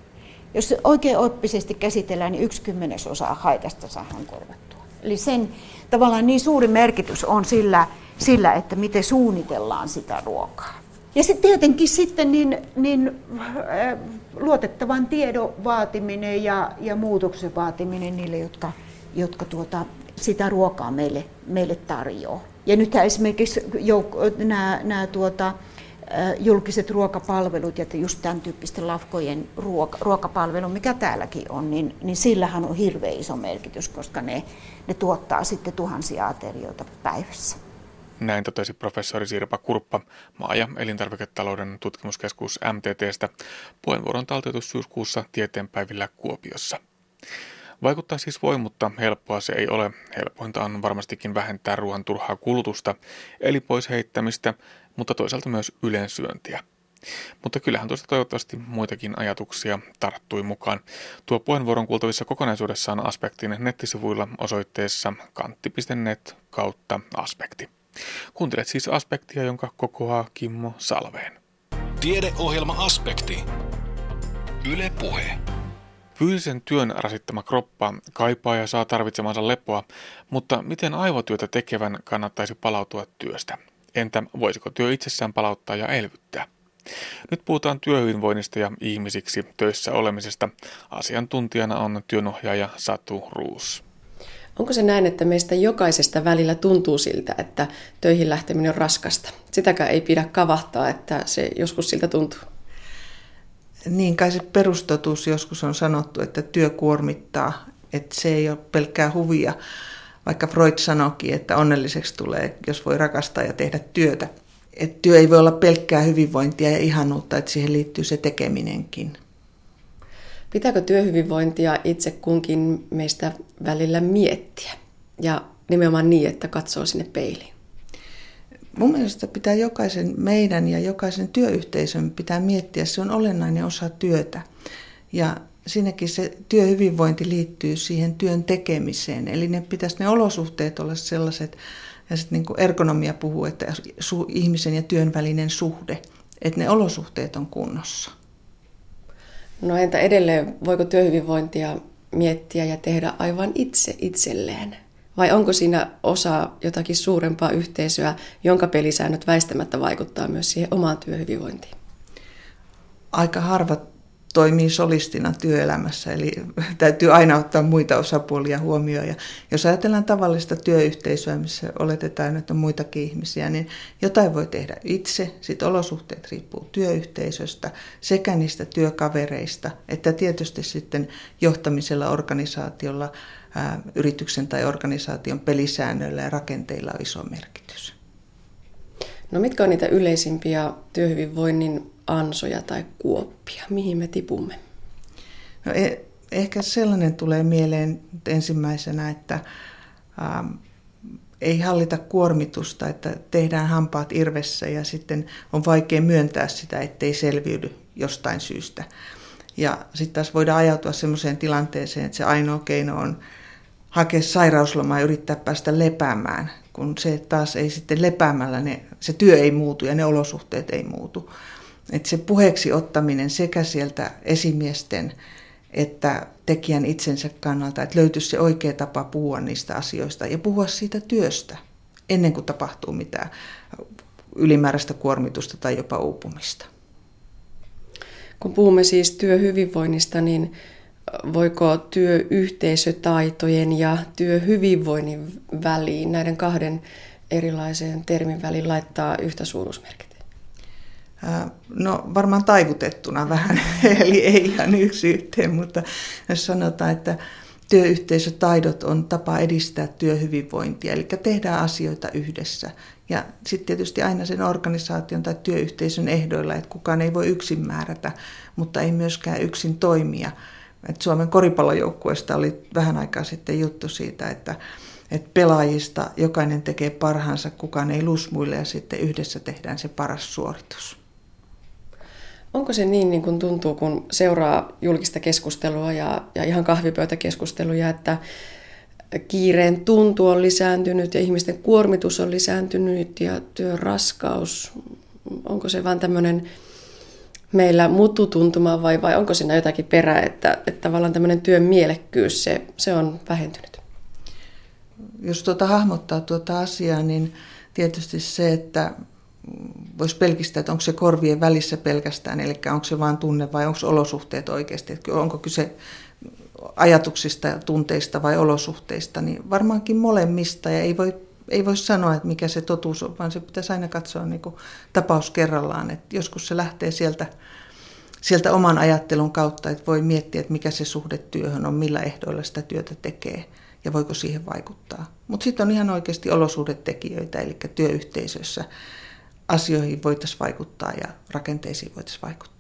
Jos oikein oppisesti käsitellään, niin yksi kymmenesosa haitasta saadaan korvattua. Eli sen tavallaan niin suuri merkitys on sillä, sillä, että miten suunnitellaan sitä ruokaa. Ja sitten tietenkin sitten niin, niin äh, luotettavan tiedon vaatiminen ja, ja muutoksen vaatiminen niille, jotka, jotka tuota, sitä ruokaa meille, meille tarjoaa. Ja nythän esimerkiksi nämä, nämä tuota, julkiset ruokapalvelut ja just tämän tyyppisten lafkojen ruoka, ruokapalvelu, mikä täälläkin on, niin, niin sillähän on hirveän iso merkitys, koska ne, ne tuottaa sitten tuhansia aterioita päivässä. Näin totesi professori Sirpa Kurppa maa- ja elintarviketalouden tutkimuskeskus MTTstä puheenvuoron taltioitus syyskuussa tieteenpäivillä Kuopiossa. Vaikuttaa siis voi, mutta helppoa se ei ole. Helpointa on varmastikin vähentää ruoan turhaa kulutusta, eli pois heittämistä, mutta toisaalta myös yleensyöntiä. Mutta kyllähän tuosta toivottavasti muitakin ajatuksia tarttui mukaan. Tuo puheenvuoron kuultavissa kokonaisuudessaan aspektin nettisivuilla osoitteessa kantti.net kautta aspekti. Kuuntelet siis aspektia, jonka kokoaa Kimmo Salveen. Tiedeohjelma Aspekti. Yle Puhe. Fyysisen työn rasittama kroppa kaipaa ja saa tarvitsemansa lepoa, mutta miten aivotyötä tekevän kannattaisi palautua työstä? Entä voisiko työ itsessään palauttaa ja elvyttää? Nyt puhutaan työhyvinvoinnista ja ihmisiksi töissä olemisesta. Asiantuntijana on työnohjaaja Satu Ruus. Onko se näin, että meistä jokaisesta välillä tuntuu siltä, että töihin lähteminen on raskasta? Sitäkään ei pidä kavahtaa, että se joskus siltä tuntuu. Niin kai se perustotuus joskus on sanottu, että työ kuormittaa, että se ei ole pelkkää huvia. Vaikka Freud sanoikin, että onnelliseksi tulee, jos voi rakastaa ja tehdä työtä. Että työ ei voi olla pelkkää hyvinvointia ja ihanuutta, että siihen liittyy se tekeminenkin. Pitääkö työhyvinvointia itse kunkin meistä välillä miettiä? Ja nimenomaan niin, että katsoo sinne peiliin. Mun mielestä pitää jokaisen meidän ja jokaisen työyhteisön pitää miettiä, se on olennainen osa työtä. Ja siinäkin se työhyvinvointi liittyy siihen työn tekemiseen. Eli ne pitäisi ne olosuhteet olla sellaiset, ja sitten niin kuin ergonomia puhuu, että su, ihmisen ja työn välinen suhde, että ne olosuhteet on kunnossa. No entä edelleen, voiko työhyvinvointia miettiä ja tehdä aivan itse itselleen? Vai onko siinä osa jotakin suurempaa yhteisöä, jonka pelisäännöt väistämättä vaikuttaa myös siihen omaan työhyvinvointiin? Aika harvat toimii solistina työelämässä, eli täytyy aina ottaa muita osapuolia huomioon. Ja jos ajatellaan tavallista työyhteisöä, missä oletetaan, että on muitakin ihmisiä, niin jotain voi tehdä itse. Sitten olosuhteet riippuu työyhteisöstä sekä niistä työkavereista, että tietysti sitten johtamisella organisaatiolla, ää, yrityksen tai organisaation pelisäännöillä ja rakenteilla on iso merkitys. No mitkä on niitä yleisimpiä työhyvinvoinnin ansoja tai kuoppia? Mihin me tipumme? No, e- ehkä sellainen tulee mieleen ensimmäisenä, että ähm, ei hallita kuormitusta, että tehdään hampaat irvessä ja sitten on vaikea myöntää sitä, ettei selviydy jostain syystä. Ja sitten taas voidaan ajautua sellaiseen tilanteeseen, että se ainoa keino on hakea sairauslomaa ja yrittää päästä lepäämään, kun se taas ei sitten lepäämällä, ne, se työ ei muutu ja ne olosuhteet ei muutu. Että se puheeksi ottaminen sekä sieltä esimiesten että tekijän itsensä kannalta, että löytyisi se oikea tapa puhua niistä asioista ja puhua siitä työstä ennen kuin tapahtuu mitään ylimääräistä kuormitusta tai jopa uupumista. Kun puhumme siis työhyvinvoinnista, niin voiko työyhteisötaitojen ja työhyvinvoinnin väliin, näiden kahden erilaisen termin väliin laittaa yhtä suuruusmerkit? No varmaan taivutettuna vähän, eli ei ihan yksi yhteen, mutta jos sanotaan, että työyhteisötaidot on tapa edistää työhyvinvointia, eli tehdään asioita yhdessä. Ja sitten tietysti aina sen organisaation tai työyhteisön ehdoilla, että kukaan ei voi yksin määrätä, mutta ei myöskään yksin toimia. Et Suomen koripallojoukkueesta oli vähän aikaa sitten juttu siitä, että, että pelaajista jokainen tekee parhaansa, kukaan ei lusmuille ja sitten yhdessä tehdään se paras suoritus. Onko se niin, niin kuin tuntuu, kun seuraa julkista keskustelua ja, ja ihan kahvipöytäkeskusteluja, että kiireen tuntu on lisääntynyt ja ihmisten kuormitus on lisääntynyt ja työn raskaus, onko se vain tämmöinen meillä mututuntuma vai, vai onko siinä jotakin perää, että, että tavallaan tämmöinen työn mielekkyys, se, se on vähentynyt? Jos tuota hahmottaa tuota asiaa, niin tietysti se, että voisi pelkistää, että onko se korvien välissä pelkästään, eli onko se vain tunne vai onko olosuhteet oikeasti, että onko kyse ajatuksista ja tunteista vai olosuhteista, niin varmaankin molemmista. Ja ei voi, ei voi sanoa, että mikä se totuus on, vaan se pitäisi aina katsoa niin kuin tapaus kerrallaan, että joskus se lähtee sieltä, sieltä oman ajattelun kautta, että voi miettiä, että mikä se suhde työhön on, millä ehdoilla sitä työtä tekee ja voiko siihen vaikuttaa. Mutta sitten on ihan oikeasti olosuhdetekijöitä, eli työyhteisössä asioihin voitaisiin vaikuttaa ja rakenteisiin voitaisiin vaikuttaa.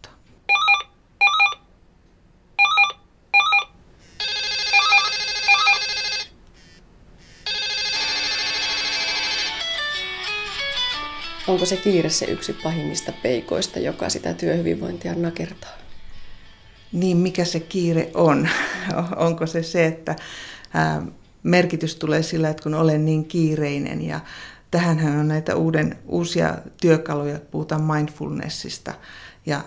Onko se kiire se yksi pahimmista peikoista, joka sitä työhyvinvointia nakertaa? Niin, mikä se kiire on? Onko se se, että merkitys tulee sillä, että kun olen niin kiireinen ja tähänhän on näitä uuden, uusia työkaluja, puhutaan mindfulnessista ja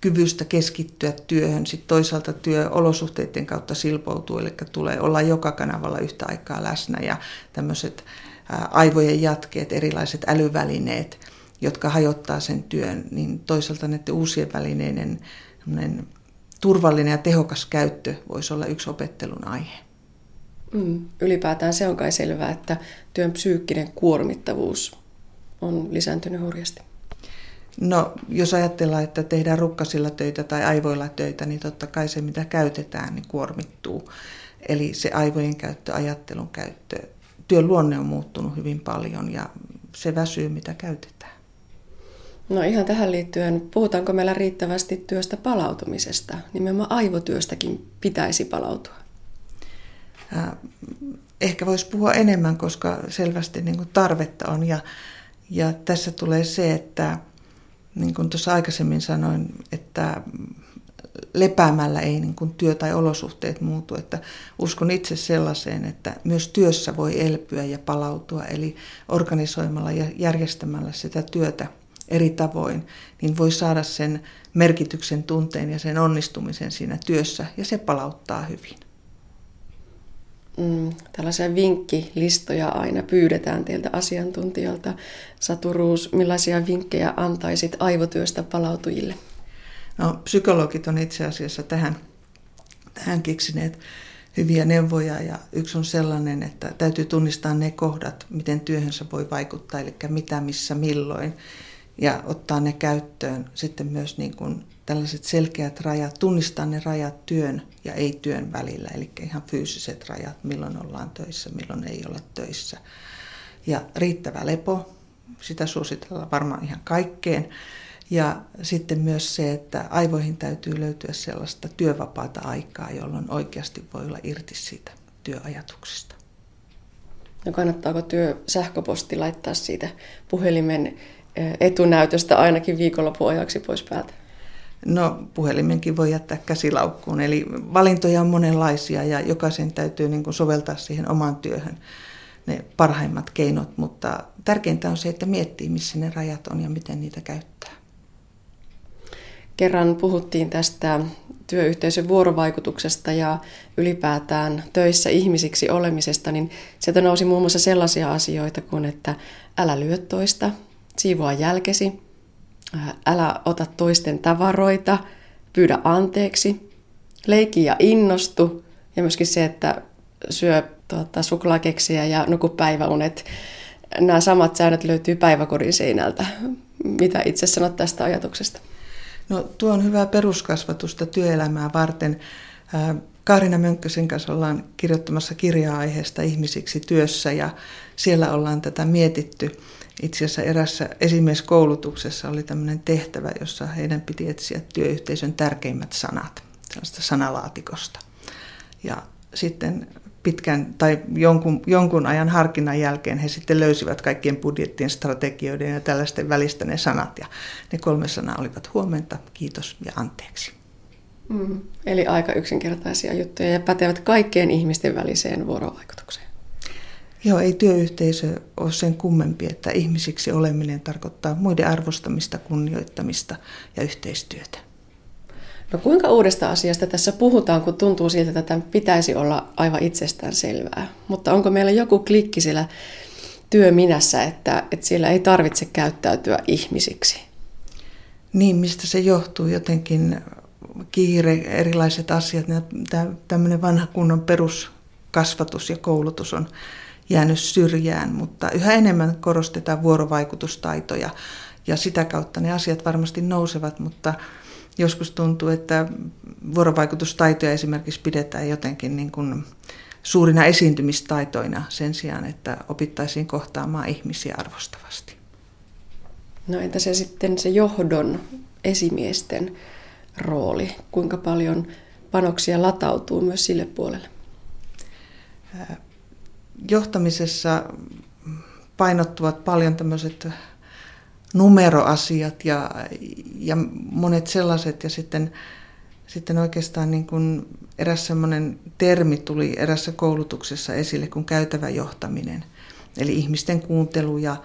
kyvystä keskittyä työhön. Sitten toisaalta työolosuhteiden kautta silpoutuu, eli tulee olla joka kanavalla yhtä aikaa läsnä ja tämmöiset aivojen jatkeet, erilaiset älyvälineet, jotka hajottaa sen työn, niin toisaalta näiden uusien välineiden turvallinen ja tehokas käyttö voisi olla yksi opettelun aihe. Mm, ylipäätään se on kai selvää, että työn psyykkinen kuormittavuus on lisääntynyt hurjasti. No, jos ajatellaan, että tehdään rukkasilla töitä tai aivoilla töitä, niin totta kai se, mitä käytetään, niin kuormittuu. Eli se aivojen käyttö, ajattelun käyttö, työn luonne on muuttunut hyvin paljon ja se väsyy, mitä käytetään. No ihan tähän liittyen, puhutaanko meillä riittävästi työstä palautumisesta? Nimenomaan aivotyöstäkin pitäisi palautua. Ehkä voisi puhua enemmän, koska selvästi niin kuin tarvetta on. Ja, ja tässä tulee se, että niin kuin tuossa aikaisemmin sanoin, että lepäämällä ei niin kuin työ tai olosuhteet muutu. Että uskon itse sellaiseen, että myös työssä voi elpyä ja palautua, eli organisoimalla ja järjestämällä sitä työtä eri tavoin, niin voi saada sen merkityksen tunteen ja sen onnistumisen siinä työssä, ja se palauttaa hyvin. Mm, tällaisia vinkkilistoja aina pyydetään teiltä asiantuntijalta. Satu Ruus, millaisia vinkkejä antaisit aivotyöstä palautujille? No, psykologit on itse asiassa tähän, tähän keksineet hyviä neuvoja ja yksi on sellainen, että täytyy tunnistaa ne kohdat, miten työhönsä voi vaikuttaa, eli mitä, missä, milloin ja ottaa ne käyttöön sitten myös niin kuin tällaiset selkeät rajat, tunnistaa ne rajat työn ja ei-työn välillä, eli ihan fyysiset rajat, milloin ollaan töissä, milloin ei olla töissä. Ja riittävä lepo, sitä suositellaan varmaan ihan kaikkeen. Ja sitten myös se, että aivoihin täytyy löytyä sellaista työvapaata aikaa, jolloin oikeasti voi olla irti siitä työajatuksista. No kannattaako työ sähköposti laittaa siitä puhelimen etunäytöstä ainakin viikonlopun ajaksi pois päältä? No puhelimenkin voi jättää käsilaukkuun, eli valintoja on monenlaisia ja jokaisen täytyy niin kuin soveltaa siihen omaan työhön ne parhaimmat keinot, mutta tärkeintä on se, että miettii, missä ne rajat on ja miten niitä käyttää. Kerran puhuttiin tästä työyhteisön vuorovaikutuksesta ja ylipäätään töissä ihmisiksi olemisesta, niin sieltä nousi muun muassa sellaisia asioita kuin, että älä lyö toista, siivoa jälkesi, älä ota toisten tavaroita, pyydä anteeksi, leiki ja innostu ja myöskin se, että syö tuota, suklaakeksiä ja nuku päiväunet. Nämä samat säännöt löytyy päiväkodin seinältä. Mitä itse sanot tästä ajatuksesta? No tuo on hyvää peruskasvatusta työelämää varten. Kaarina Mönkkösen kanssa ollaan kirjoittamassa kirjaa aiheesta ihmisiksi työssä ja siellä ollaan tätä mietitty. Itse asiassa erässä esimieskoulutuksessa oli tämmöinen tehtävä, jossa heidän piti etsiä työyhteisön tärkeimmät sanat sellaista sanalaatikosta. Ja sitten pitkän tai jonkun, jonkun ajan harkinnan jälkeen he sitten löysivät kaikkien budjettien, strategioiden ja tällaisten välistä ne sanat. Ja ne kolme sanaa olivat huomenta, kiitos ja anteeksi. Mm, eli aika yksinkertaisia juttuja ja pätevät kaikkien ihmisten väliseen vuorovaikutukseen. Joo, ei työyhteisö ole sen kummempi, että ihmisiksi oleminen tarkoittaa muiden arvostamista, kunnioittamista ja yhteistyötä. No kuinka uudesta asiasta tässä puhutaan, kun tuntuu siltä, että tämän pitäisi olla aivan itsestään selvää. Mutta onko meillä joku klikki siellä työminässä, että, että siellä ei tarvitse käyttäytyä ihmisiksi? Niin, mistä se johtuu jotenkin kiire, erilaiset asiat, tämmöinen vanha kunnon peruskasvatus ja koulutus on jäänyt syrjään, mutta yhä enemmän korostetaan vuorovaikutustaitoja ja sitä kautta ne asiat varmasti nousevat, mutta joskus tuntuu, että vuorovaikutustaitoja esimerkiksi pidetään jotenkin niin kuin suurina esiintymistaitoina sen sijaan, että opittaisiin kohtaamaan ihmisiä arvostavasti. No entä se sitten se johdon esimiesten rooli? Kuinka paljon panoksia latautuu myös sille puolelle? Johtamisessa painottuvat paljon tämmöiset numeroasiat ja, ja monet sellaiset ja sitten, sitten oikeastaan niin kuin eräs semmoinen termi tuli erässä koulutuksessa esille kuin käytävä johtaminen. Eli ihmisten kuuntelu ja,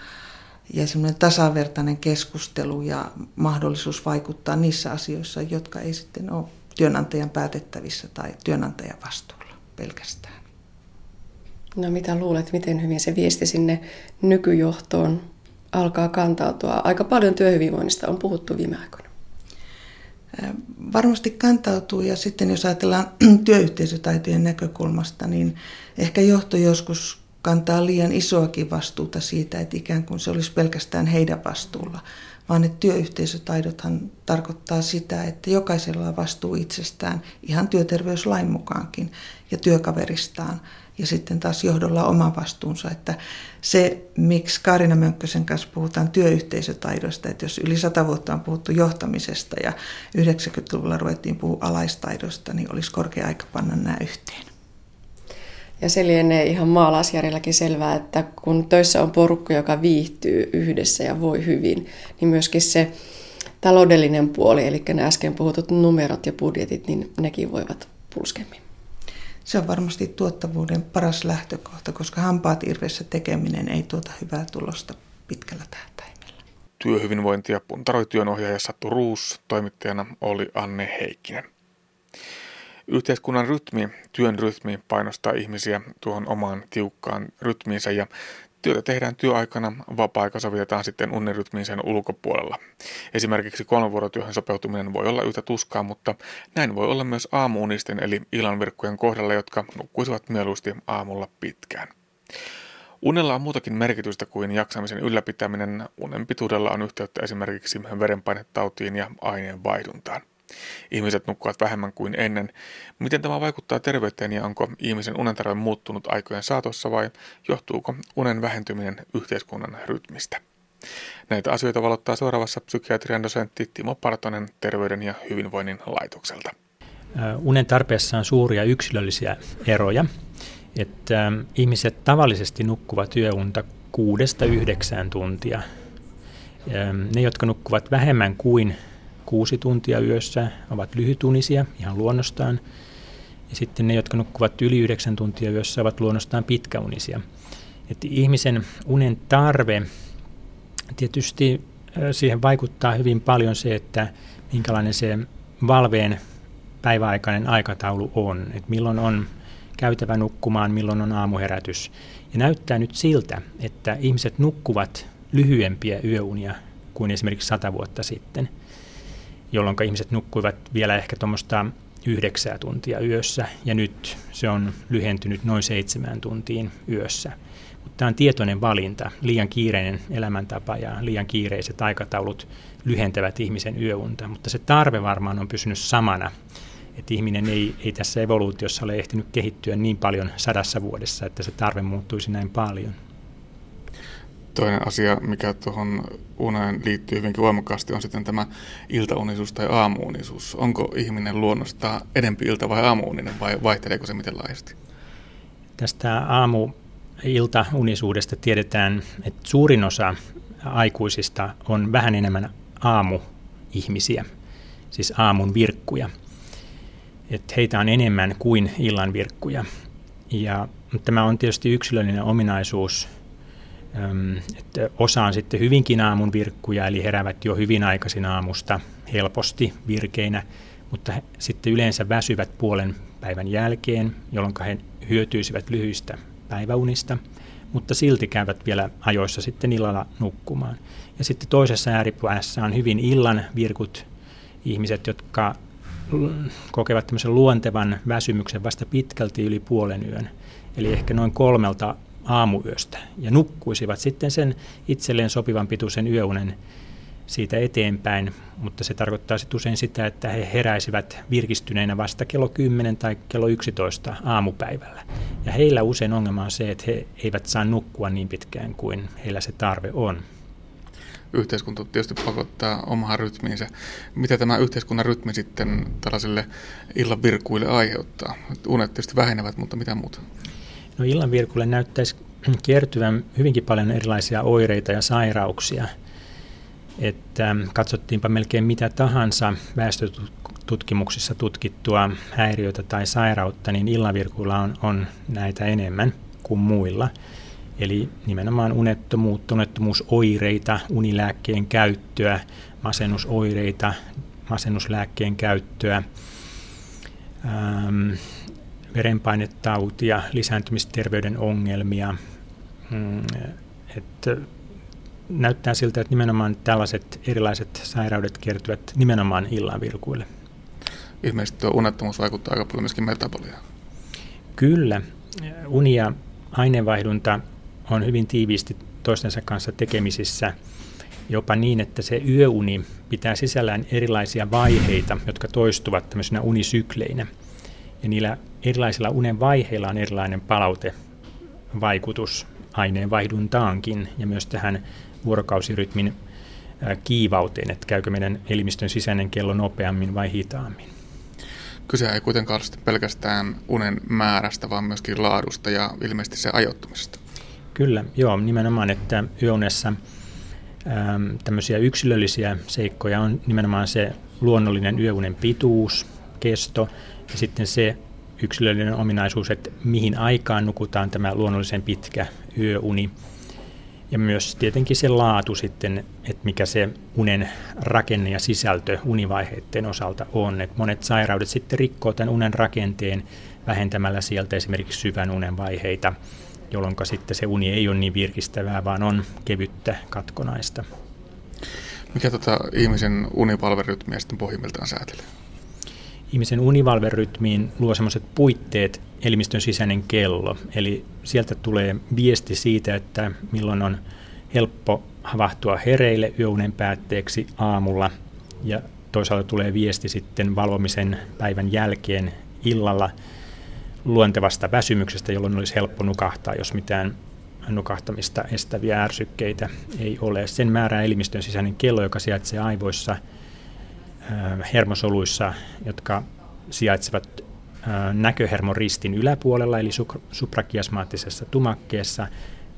ja semmoinen tasavertainen keskustelu ja mahdollisuus vaikuttaa niissä asioissa, jotka ei sitten ole työnantajan päätettävissä tai työnantajan vastuulla pelkästään. No mitä luulet, miten hyvin se viesti sinne nykyjohtoon alkaa kantautua? Aika paljon työhyvinvoinnista on puhuttu viime aikoina. Varmasti kantautuu ja sitten jos ajatellaan työyhteisötaitojen näkökulmasta, niin ehkä johto joskus kantaa liian isoakin vastuuta siitä, että ikään kuin se olisi pelkästään heidän vastuulla, vaan että työyhteisötaidothan tarkoittaa sitä, että jokaisella on vastuu itsestään ihan työterveyslain mukaankin ja työkaveristaan ja sitten taas johdolla oma vastuunsa. Että se, miksi Kaarina Mönkkösen kanssa puhutaan työyhteisötaidoista, että jos yli sata vuotta on puhuttu johtamisesta ja 90-luvulla ruvettiin puhua alaistaidoista, niin olisi korkea aika panna nämä yhteen. Ja se lienee ihan maalaisjärjelläkin selvää, että kun töissä on porukka, joka viihtyy yhdessä ja voi hyvin, niin myöskin se taloudellinen puoli, eli nämä äsken puhutut numerot ja budjetit, niin nekin voivat pulskemmin. Se on varmasti tuottavuuden paras lähtökohta, koska hampaat irvessä tekeminen ei tuota hyvää tulosta pitkällä tähtäimellä. Työhyvinvointia puntaroi työnohjaaja Sattu Ruus, toimittajana oli Anne Heikkinen. Yhteiskunnan rytmi, työn rytmi painostaa ihmisiä tuohon omaan tiukkaan rytmiinsä ja Työtä tehdään työaikana, vapaa-aika sovitetaan sitten unirytmiin sen ulkopuolella. Esimerkiksi kolmenvuorotyöhön sopeutuminen voi olla yhtä tuskaa, mutta näin voi olla myös aamuunisten eli illanvirkkujen kohdalla, jotka nukkuisivat mieluusti aamulla pitkään. Unella on muutakin merkitystä kuin jaksamisen ylläpitäminen. Unen pituudella on yhteyttä esimerkiksi verenpainetautiin ja aineenvaihduntaan. Ihmiset nukkuvat vähemmän kuin ennen. Miten tämä vaikuttaa terveyteen ja onko ihmisen unentarve muuttunut aikojen saatossa vai johtuuko unen vähentyminen yhteiskunnan rytmistä? Näitä asioita valottaa seuraavassa psykiatrian dosentti Timo Partonen Terveyden ja hyvinvoinnin laitokselta. Unen tarpeessa on suuria yksilöllisiä eroja. Että ihmiset tavallisesti nukkuvat yöunta kuudesta yhdeksään tuntia. Ne, jotka nukkuvat vähemmän kuin kuusi tuntia yössä ovat lyhytunisia ihan luonnostaan. Ja sitten ne, jotka nukkuvat yli yhdeksän tuntia yössä, ovat luonnostaan pitkäunisia. Että ihmisen unen tarve, tietysti siihen vaikuttaa hyvin paljon se, että minkälainen se valveen päiväaikainen aikataulu on. Että milloin on käytävä nukkumaan, milloin on aamuherätys. Ja näyttää nyt siltä, että ihmiset nukkuvat lyhyempiä yöunia kuin esimerkiksi sata vuotta sitten – jolloin ihmiset nukkuivat vielä ehkä tuommoista yhdeksää tuntia yössä, ja nyt se on lyhentynyt noin seitsemään tuntiin yössä. Mutta tämä on tietoinen valinta. Liian kiireinen elämäntapa ja liian kiireiset aikataulut lyhentävät ihmisen yöunta, mutta se tarve varmaan on pysynyt samana. Että ihminen ei, ei tässä evoluutiossa ole ehtinyt kehittyä niin paljon sadassa vuodessa, että se tarve muuttuisi näin paljon. Toinen asia, mikä tuohon uneen liittyy hyvinkin voimakkaasti, on sitten tämä iltaunisuus tai aamuunisuus. Onko ihminen luonnosta edempi ilta- vai aamuuninen vai vaihteleeko se miten laajasti? Tästä aamu iltaunisuudesta tiedetään, että suurin osa aikuisista on vähän enemmän aamuihmisiä, siis aamun virkkuja. Että heitä on enemmän kuin illan virkkuja. Ja tämä on tietysti yksilöllinen ominaisuus – että osa on sitten hyvinkin aamun virkkuja, eli heräävät jo hyvin aikaisin aamusta helposti virkeinä, mutta sitten yleensä väsyvät puolen päivän jälkeen, jolloin he hyötyisivät lyhyistä päiväunista. mutta silti käyvät vielä ajoissa sitten illalla nukkumaan. Ja sitten toisessa ääripäässä on hyvin illan virkut ihmiset, jotka kokevat tämmöisen luontevan väsymyksen vasta pitkälti yli puolen yön, eli ehkä noin kolmelta aamuyöstä, ja nukkuisivat sitten sen itselleen sopivan pituisen yöunen siitä eteenpäin, mutta se tarkoittaa sitten usein sitä, että he heräisivät virkistyneinä vasta kello 10 tai kello 11 aamupäivällä. Ja heillä usein ongelma on se, että he eivät saa nukkua niin pitkään kuin heillä se tarve on. Yhteiskunta tietysti pakottaa omaan rytmiinsä. Mitä tämä yhteiskunnan rytmi sitten tällaisille illan virkuille aiheuttaa? Unet tietysti vähenevät, mutta mitä muuta? No illan virkuille näyttäisi kertyvän hyvinkin paljon erilaisia oireita ja sairauksia – että katsottiinpa melkein mitä tahansa väestötutkimuksissa tutkittua häiriötä tai sairautta, niin illavirkuilla on, on näitä enemmän kuin muilla. Eli nimenomaan unettomuutta, unettomuusoireita, unilääkkeen käyttöä, masennusoireita, masennuslääkkeen käyttöä, ähm, verenpainetautia, lisääntymisterveyden ongelmia. Mm, että näyttää siltä, että nimenomaan tällaiset erilaiset sairaudet kertyvät nimenomaan illan virkuille. Ilmeisesti tuo unettomuus vaikuttaa aika paljon myöskin metaboliaan. Kyllä. Uni ja aineenvaihdunta on hyvin tiiviisti toistensa kanssa tekemisissä jopa niin, että se yöuni pitää sisällään erilaisia vaiheita, jotka toistuvat tämmöisenä unisykleinä. Ja niillä erilaisilla unen vaiheilla on erilainen palautevaikutus aineenvaihduntaankin ja myös tähän vuorokausirytmin kiivauteen, että käykö meidän elimistön sisäinen kello nopeammin vai hitaammin. Kyse ei kuitenkaan ole pelkästään unen määrästä, vaan myöskin laadusta ja ilmeisesti se ajoittumisesta. Kyllä, joo, nimenomaan, että yöunessa ähm, tämmöisiä yksilöllisiä seikkoja on nimenomaan se luonnollinen yöunen pituus, kesto ja sitten se yksilöllinen ominaisuus, että mihin aikaan nukutaan tämä luonnollisen pitkä yöuni – ja myös tietenkin se laatu sitten, että mikä se unen rakenne ja sisältö univaiheiden osalta on. Että monet sairaudet sitten rikkoo tämän unen rakenteen vähentämällä sieltä esimerkiksi syvän unen vaiheita, jolloin sitten se uni ei ole niin virkistävää, vaan on kevyttä katkonaista. Mikä tota ihmisen unipalverytmiä sitten pohjimmiltaan säätelee? Ihmisen univalverytmiin luo sellaiset puitteet elimistön sisäinen kello. Eli sieltä tulee viesti siitä, että milloin on helppo havahtua hereille yöunen päätteeksi aamulla ja toisaalta tulee viesti sitten valvomisen päivän jälkeen illalla luontevasta väsymyksestä, jolloin olisi helppo nukahtaa, jos mitään nukahtamista estäviä ärsykkeitä ei ole. Sen määrää elimistön sisäinen kello, joka sijaitsee aivoissa – hermosoluissa, jotka sijaitsevat näköhermon ristin yläpuolella, eli suprakiasmaattisessa tumakkeessa.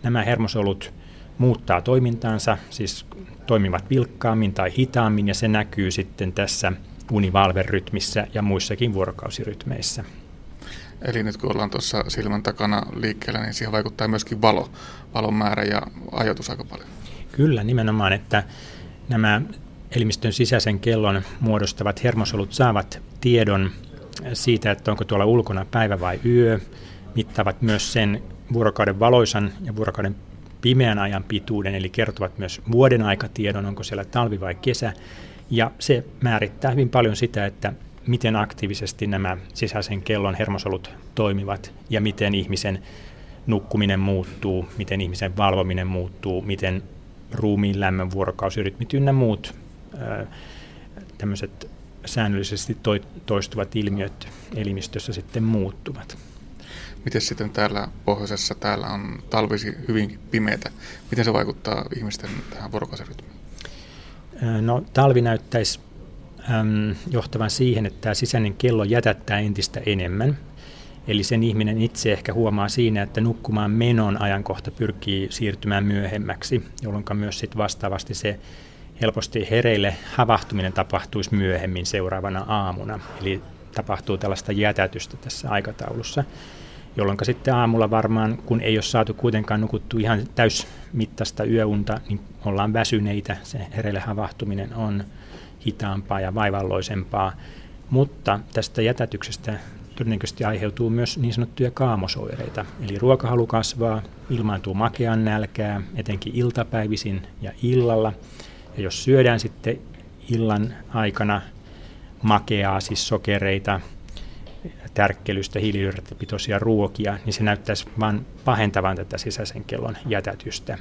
Nämä hermosolut muuttaa toimintaansa, siis toimivat vilkkaammin tai hitaammin, ja se näkyy sitten tässä univalverytmissä ja muissakin vuorokausirytmeissä. Eli nyt kun ollaan tuossa silmän takana liikkeellä, niin siihen vaikuttaa myöskin valo, valon määrä ja ajoitus aika paljon. Kyllä, nimenomaan, että nämä elimistön sisäisen kellon muodostavat hermosolut saavat tiedon siitä, että onko tuolla ulkona päivä vai yö, mittaavat myös sen vuorokauden valoisan ja vuorokauden pimeän ajan pituuden, eli kertovat myös vuoden aikatiedon, onko siellä talvi vai kesä. Ja se määrittää hyvin paljon sitä, että miten aktiivisesti nämä sisäisen kellon hermosolut toimivat ja miten ihmisen nukkuminen muuttuu, miten ihmisen valvominen muuttuu, miten ruumiin lämmön vuorokausirytmit ynnä muut tämmöiset säännöllisesti toistuvat ilmiöt elimistössä sitten muuttuvat. Miten sitten täällä pohjoisessa, täällä on talvisi hyvin pimeätä. Miten se vaikuttaa ihmisten tähän vuorokausirytmiin? No talvi näyttäisi äm, johtavan siihen, että tämä sisäinen kello jätättää entistä enemmän. Eli sen ihminen itse ehkä huomaa siinä, että nukkumaan menon ajankohta pyrkii siirtymään myöhemmäksi, jolloin myös sit vastaavasti se helposti hereille havahtuminen tapahtuisi myöhemmin seuraavana aamuna. Eli tapahtuu tällaista jätätystä tässä aikataulussa, jolloin sitten aamulla varmaan, kun ei ole saatu kuitenkaan nukuttu ihan täysmittaista yöunta, niin ollaan väsyneitä. Se hereille havahtuminen on hitaampaa ja vaivalloisempaa. Mutta tästä jätätyksestä todennäköisesti aiheutuu myös niin sanottuja kaamosoireita. Eli ruokahalu kasvaa, ilmaantuu makean nälkää, etenkin iltapäivisin ja illalla. Ja jos syödään sitten illan aikana makeaa, siis sokereita, tärkkelystä, hiilihydraattipitoisia ruokia, niin se näyttäisi vain pahentavan tätä sisäisen kellon jätätystä.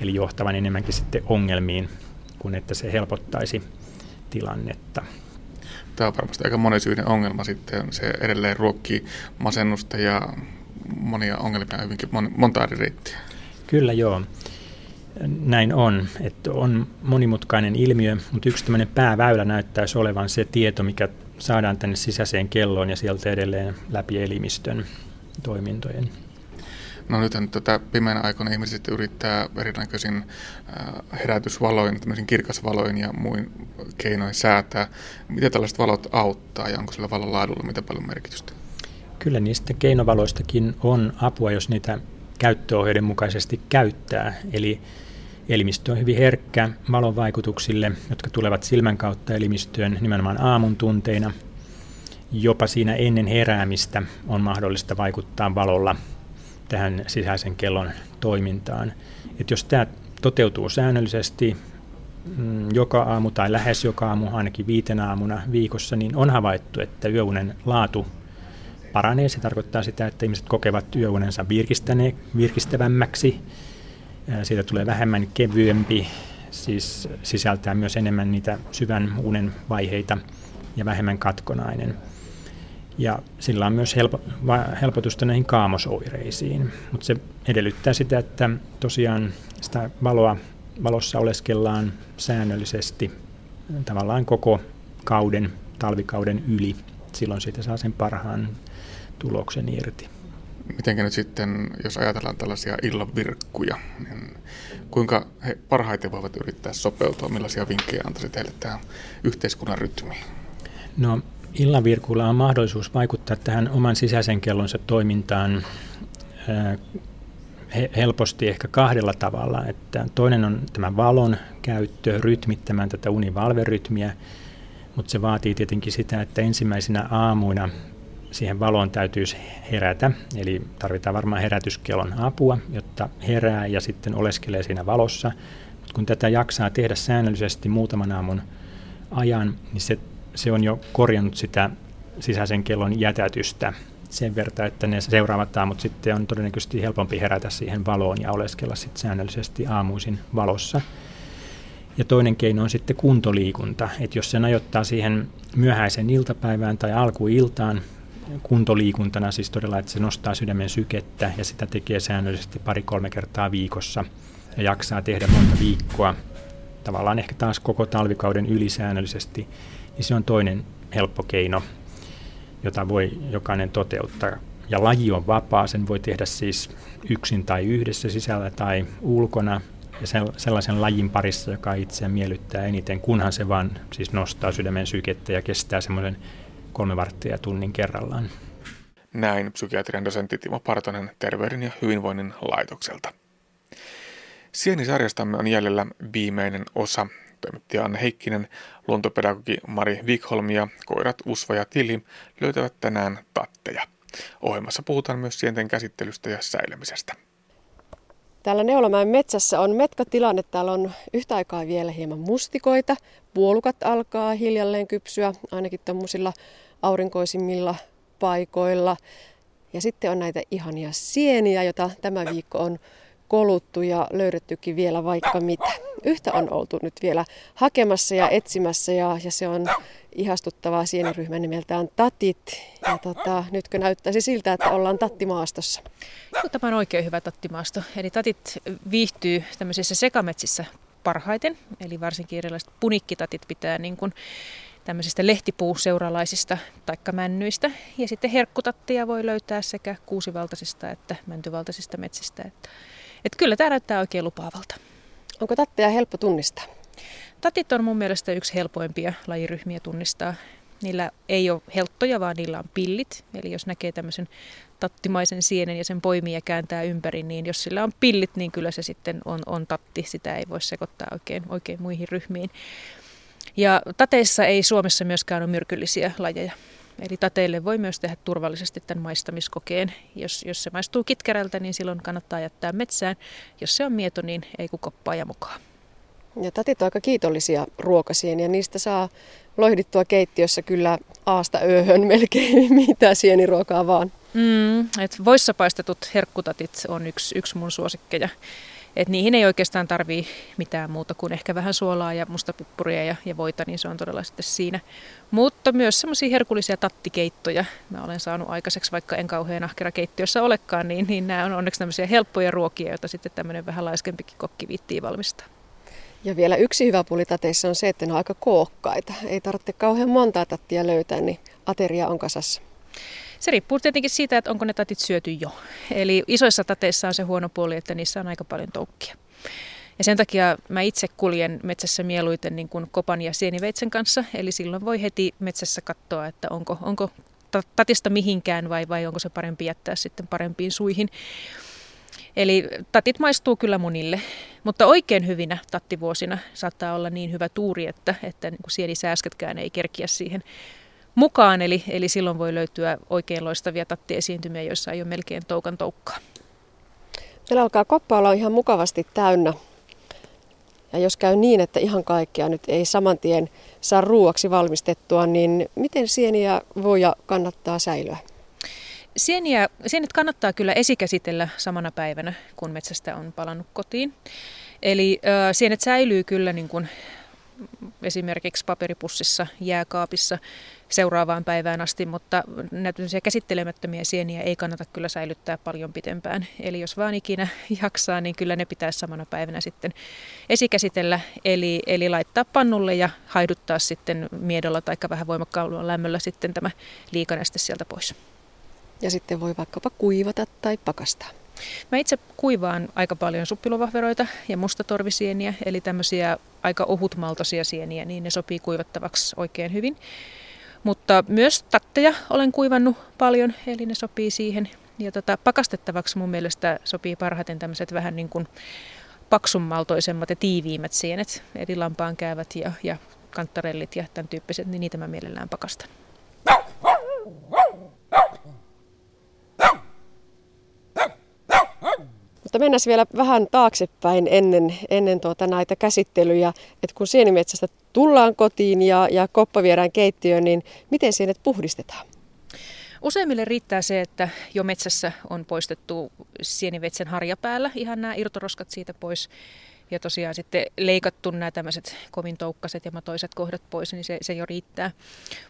Eli johtavan enemmänkin sitten ongelmiin, kuin että se helpottaisi tilannetta. Tämä on varmasti aika monisyinen ongelma sitten. Se edelleen ruokkii masennusta ja monia ongelmia hyvinkin monta eri reittiä. Kyllä joo. Näin on, että on monimutkainen ilmiö, mutta yksi tämmöinen pääväylä näyttäisi olevan se tieto, mikä saadaan tänne sisäiseen kelloon ja sieltä edelleen läpi elimistön toimintojen. No nythän tätä pimeänä aikoina ihmiset yrittää erinäköisin äh, herätysvaloin, tämmöisin kirkasvaloin ja muin keinoin säätää. Miten tällaiset valot auttaa ja onko sillä valon laadulla mitä paljon merkitystä? Kyllä niistä keinovaloistakin on apua, jos niitä käyttöohjeiden mukaisesti käyttää. Eli elimistö on hyvin herkkä valon vaikutuksille, jotka tulevat silmän kautta elimistöön nimenomaan aamun tunteina. Jopa siinä ennen heräämistä on mahdollista vaikuttaa valolla tähän sisäisen kellon toimintaan. Et jos tämä toteutuu säännöllisesti mm, joka aamu tai lähes joka aamu, ainakin viitenä aamuna viikossa, niin on havaittu, että yöunen laatu paranee. Se tarkoittaa sitä, että ihmiset kokevat yöunensa virkistävämmäksi. Siitä tulee vähemmän kevyempi, siis sisältää myös enemmän niitä syvän unen vaiheita ja vähemmän katkonainen. Ja sillä on myös helpo, helpotusta näihin kaamosoireisiin, mutta se edellyttää sitä, että tosiaan sitä valoa, valossa oleskellaan säännöllisesti tavallaan koko kauden, talvikauden yli. Silloin siitä saa sen parhaan tuloksen irti. Miten nyt sitten, jos ajatellaan tällaisia illanvirkkuja, niin kuinka he parhaiten voivat yrittää sopeutua, millaisia vinkkejä antaisit heille tähän yhteiskunnan rytmiin? No illanvirkuilla on mahdollisuus vaikuttaa tähän oman sisäisen kellonsa toimintaan helposti ehkä kahdella tavalla. Että toinen on tämä valon käyttö rytmittämään tätä univalverytmiä, mutta se vaatii tietenkin sitä, että ensimmäisinä aamuina siihen valoon täytyisi herätä, eli tarvitaan varmaan herätyskellon apua, jotta herää ja sitten oleskelee siinä valossa. Mutta kun tätä jaksaa tehdä säännöllisesti muutaman aamun ajan, niin se se on jo korjannut sitä sisäisen kellon jätätystä sen verran, että ne seuraavat aamut sitten on todennäköisesti helpompi herätä siihen valoon ja oleskella sitten säännöllisesti aamuisin valossa. Ja toinen keino on sitten kuntoliikunta, että jos sen ajoittaa siihen myöhäisen iltapäivään tai alkuiltaan kuntoliikuntana, siis todella, että se nostaa sydämen sykettä ja sitä tekee säännöllisesti pari-kolme kertaa viikossa ja jaksaa tehdä monta viikkoa, tavallaan ehkä taas koko talvikauden ylisäännöllisesti, niin se on toinen helppo keino, jota voi jokainen toteuttaa. Ja laji on vapaa, sen voi tehdä siis yksin tai yhdessä sisällä tai ulkona ja sellaisen lajin parissa, joka itseä miellyttää eniten, kunhan se vaan siis nostaa sydämen sykettä ja kestää semmoisen kolme varttia tunnin kerrallaan. Näin psykiatrian dosentti Timo Partonen Terveyden ja hyvinvoinnin laitokselta. Sienisarjastamme on jäljellä viimeinen osa, Toimittaja Anne Heikkinen, luontopedagogi Mari Wikholm ja koirat Usva ja Tili löytävät tänään tatteja. Ohjelmassa puhutaan myös sienten käsittelystä ja säilymisestä. Täällä Neulamäen metsässä on metkatilanne. Täällä on yhtä aikaa vielä hieman mustikoita. Puolukat alkaa hiljalleen kypsyä, ainakin tämmöisillä aurinkoisimmilla paikoilla. Ja sitten on näitä ihania sieniä, joita tämä viikko on koluttu ja löydettykin vielä vaikka mitä. Yhtä on oltu nyt vielä hakemassa ja etsimässä ja, ja se on ihastuttavaa sieniryhmä nimeltään Tatit. Ja tota, nytkö näyttäisi siltä, että ollaan tattimaastossa? Joo, tämä on oikein hyvä tattimaasto. Eli tatit viihtyy tämmöisissä sekametsissä parhaiten, eli varsinkin erilaiset punikkitatit pitää niin kuin tämmöisistä lehtipuuseuralaisista taikka männyistä. Ja sitten herkkutattia voi löytää sekä kuusivaltaisista että mäntyvaltaisista metsistä. Että että kyllä tämä näyttää oikein lupaavalta. Onko tatteja helppo tunnistaa? Tatit on mun mielestä yksi helpoimpia lajiryhmiä tunnistaa. Niillä ei ole helttoja, vaan niillä on pillit. Eli jos näkee tämmöisen tattimaisen sienen ja sen poimii ja kääntää ympäri, niin jos sillä on pillit, niin kyllä se sitten on, on tatti. Sitä ei voi sekoittaa oikein, oikein muihin ryhmiin. Ja tateissa ei Suomessa myöskään ole myrkyllisiä lajeja. Eli tateille voi myös tehdä turvallisesti tämän maistamiskokeen. Jos, jos se maistuu kitkerältä, niin silloin kannattaa jättää metsään. Jos se on mieto, niin ei kun koppaa ja mukaan. Ja tatit on aika kiitollisia ruokasieniä. Niistä saa loihdittua keittiössä kyllä aasta ööhön melkein mitä sieniruokaa vaan. Mm, et voissa paistetut herkkutatit on yksi, yksi mun suosikkeja. Et niihin ei oikeastaan tarvii mitään muuta kuin ehkä vähän suolaa ja mustapippuria ja, ja voita, niin se on todella sitten siinä. Mutta myös semmoisia herkullisia tattikeittoja mä olen saanut aikaiseksi, vaikka en kauhean ahkera keittiössä olekaan, niin, niin nämä on onneksi tämmöisiä helppoja ruokia, joita sitten tämmöinen vähän laiskempikin kokki viittii valmistaa. Ja vielä yksi hyvä puoli tateissa on se, että ne on aika kookkaita. Ei tarvitse kauhean montaa tattia löytää, niin ateria on kasassa. Se riippuu tietenkin siitä, että onko ne tatit syöty jo. Eli isoissa tateissa on se huono puoli, että niissä on aika paljon toukkia. Ja sen takia mä itse kuljen metsässä mieluiten niin kuin kopan ja sieniveitsen kanssa, eli silloin voi heti metsässä katsoa, että onko, onko tatista mihinkään vai, vai onko se parempi jättää sitten parempiin suihin. Eli tatit maistuu kyllä munille, mutta oikein hyvinä tattivuosina saattaa olla niin hyvä tuuri, että, että niin sienisääsketkään ei kerkiä siihen mukaan. Eli, eli silloin voi löytyä oikein loistavia tattiesiintymiä, joissa ei ole melkein toukan toukkaa. Meillä alkaa koppa olla ihan mukavasti täynnä. Ja jos käy niin, että ihan kaikkea nyt ei saman tien saa ruuaksi valmistettua, niin miten sieniä voi ja kannattaa säilyä? Sieniä, sienet kannattaa kyllä esikäsitellä samana päivänä, kun metsästä on palannut kotiin. Eli äh, sienet säilyy kyllä niin kuin esimerkiksi paperipussissa, jääkaapissa seuraavaan päivään asti, mutta näitä käsittelemättömiä sieniä ei kannata kyllä säilyttää paljon pitempään. Eli jos vaan ikinä jaksaa, niin kyllä ne pitäisi samana päivänä sitten esikäsitellä, eli, eli laittaa pannulle ja haiduttaa sitten miedolla tai vähän voimakkaalla lämmöllä sitten tämä liikaneste sieltä pois. Ja sitten voi vaikkapa kuivata tai pakastaa. Mä itse kuivaan aika paljon suppilovahveroita ja mustatorvisieniä, eli tämmöisiä aika ohutmaltoisia sieniä, niin ne sopii kuivattavaksi oikein hyvin. Mutta myös tatteja olen kuivannut paljon, eli ne sopii siihen. Ja tota, pakastettavaksi mun mielestä sopii parhaiten tämmöiset vähän niin kuin paksummaltoisemmat ja tiiviimmät sienet, eli lampaan käyvät ja, ja kantarellit ja tämän tyyppiset, niin niitä mä mielellään pakastan. Mutta mennään vielä vähän taaksepäin ennen, ennen tuota näitä käsittelyjä, että kun sienimetsästä tullaan kotiin ja, ja koppa viedään keittiöön, niin miten sienet puhdistetaan? Useimmille riittää se, että jo metsässä on poistettu sienivetsen harjapäällä ihan nämä irtoroskat siitä pois ja tosiaan sitten leikattu nämä tämmöiset kovin toukkaset ja matoiset kohdat pois, niin se, se jo riittää.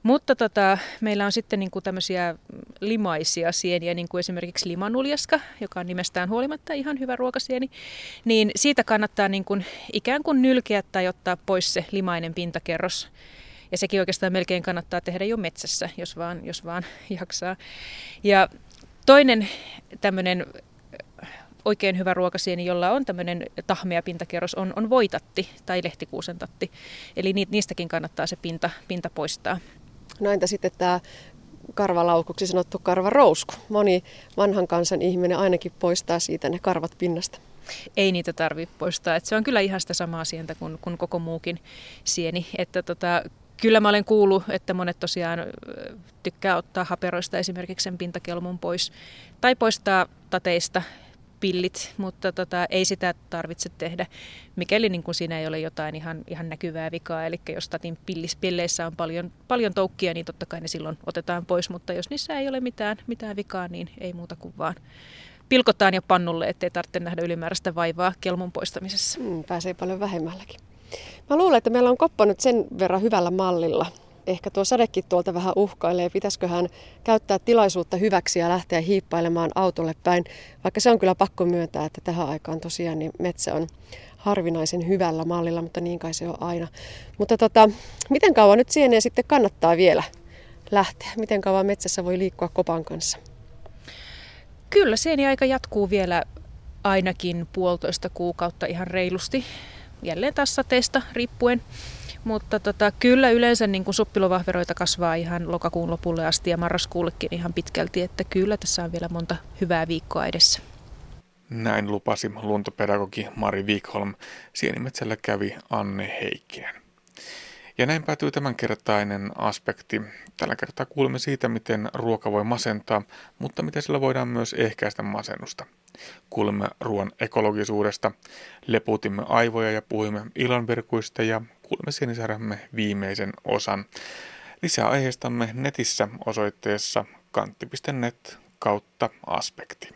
Mutta tota, meillä on sitten niin kuin tämmöisiä limaisia sieniä, niin kuin esimerkiksi limanuljaska, joka on nimestään huolimatta ihan hyvä ruokasieni, niin siitä kannattaa niin kuin ikään kuin nylkeä tai ottaa pois se limainen pintakerros. Ja sekin oikeastaan melkein kannattaa tehdä jo metsässä, jos vaan, jos vaan jaksaa. Ja toinen tämmöinen oikein hyvä ruokasieni, jolla on tämmöinen tahmea pintakerros, on, on voitatti tai lehtikuusen tatti. Eli niistäkin kannattaa se pinta, pinta poistaa. No entä sitten tämä karvalaukuksi sanottu karvarousku? Moni vanhan kansan ihminen ainakin poistaa siitä ne karvat pinnasta. Ei niitä tarvitse poistaa. Et se on kyllä ihan sitä samaa sientä kuin, kuin koko muukin sieni. Että tota, Kyllä mä olen kuullut, että monet tosiaan tykkää ottaa haperoista esimerkiksi sen pintakelmun pois tai poistaa tateista pillit, mutta tota, ei sitä tarvitse tehdä, mikäli niin kuin siinä ei ole jotain ihan, ihan näkyvää vikaa. Eli jos tatin pillis, pilleissä on paljon, paljon toukkia, niin totta kai ne silloin otetaan pois, mutta jos niissä ei ole mitään, mitään vikaa, niin ei muuta kuin vaan pilkotaan jo pannulle, ettei tarvitse nähdä ylimääräistä vaivaa kelmun poistamisessa. Mm, pääsee paljon vähemmälläkin. Mä luulen, että meillä on koppa nyt sen verran hyvällä mallilla, ehkä tuo sadekin tuolta vähän uhkailee. Pitäisiköhän käyttää tilaisuutta hyväksi ja lähteä hiippailemaan autolle päin, vaikka se on kyllä pakko myöntää, että tähän aikaan tosiaan niin metsä on harvinaisen hyvällä mallilla, mutta niin kai se on aina. Mutta tota, miten kauan nyt sieneen sitten kannattaa vielä lähteä? Miten kauan metsässä voi liikkua kopan kanssa? Kyllä, sieni-aika jatkuu vielä ainakin puolitoista kuukautta ihan reilusti. Jälleen taas sateesta riippuen. Mutta tota, kyllä yleensä niin kuin suppilovahveroita kasvaa ihan lokakuun lopulle asti ja marraskuullekin ihan pitkälti, että kyllä tässä on vielä monta hyvää viikkoa edessä. Näin lupasi luontopedagogi Mari Wikholm. Sienimetsällä kävi Anne Heikkinen. Ja näin päätyy tämänkertainen aspekti. Tällä kertaa kuulemme siitä, miten ruoka voi masentaa, mutta miten sillä voidaan myös ehkäistä masennusta. Kuulemme ruoan ekologisuudesta, leputimme aivoja ja puhuimme ilonvirkuista ja kuulemme niin Sinisäremme viimeisen osan. Lisää aiheistamme netissä osoitteessa kantti.net kautta aspekti.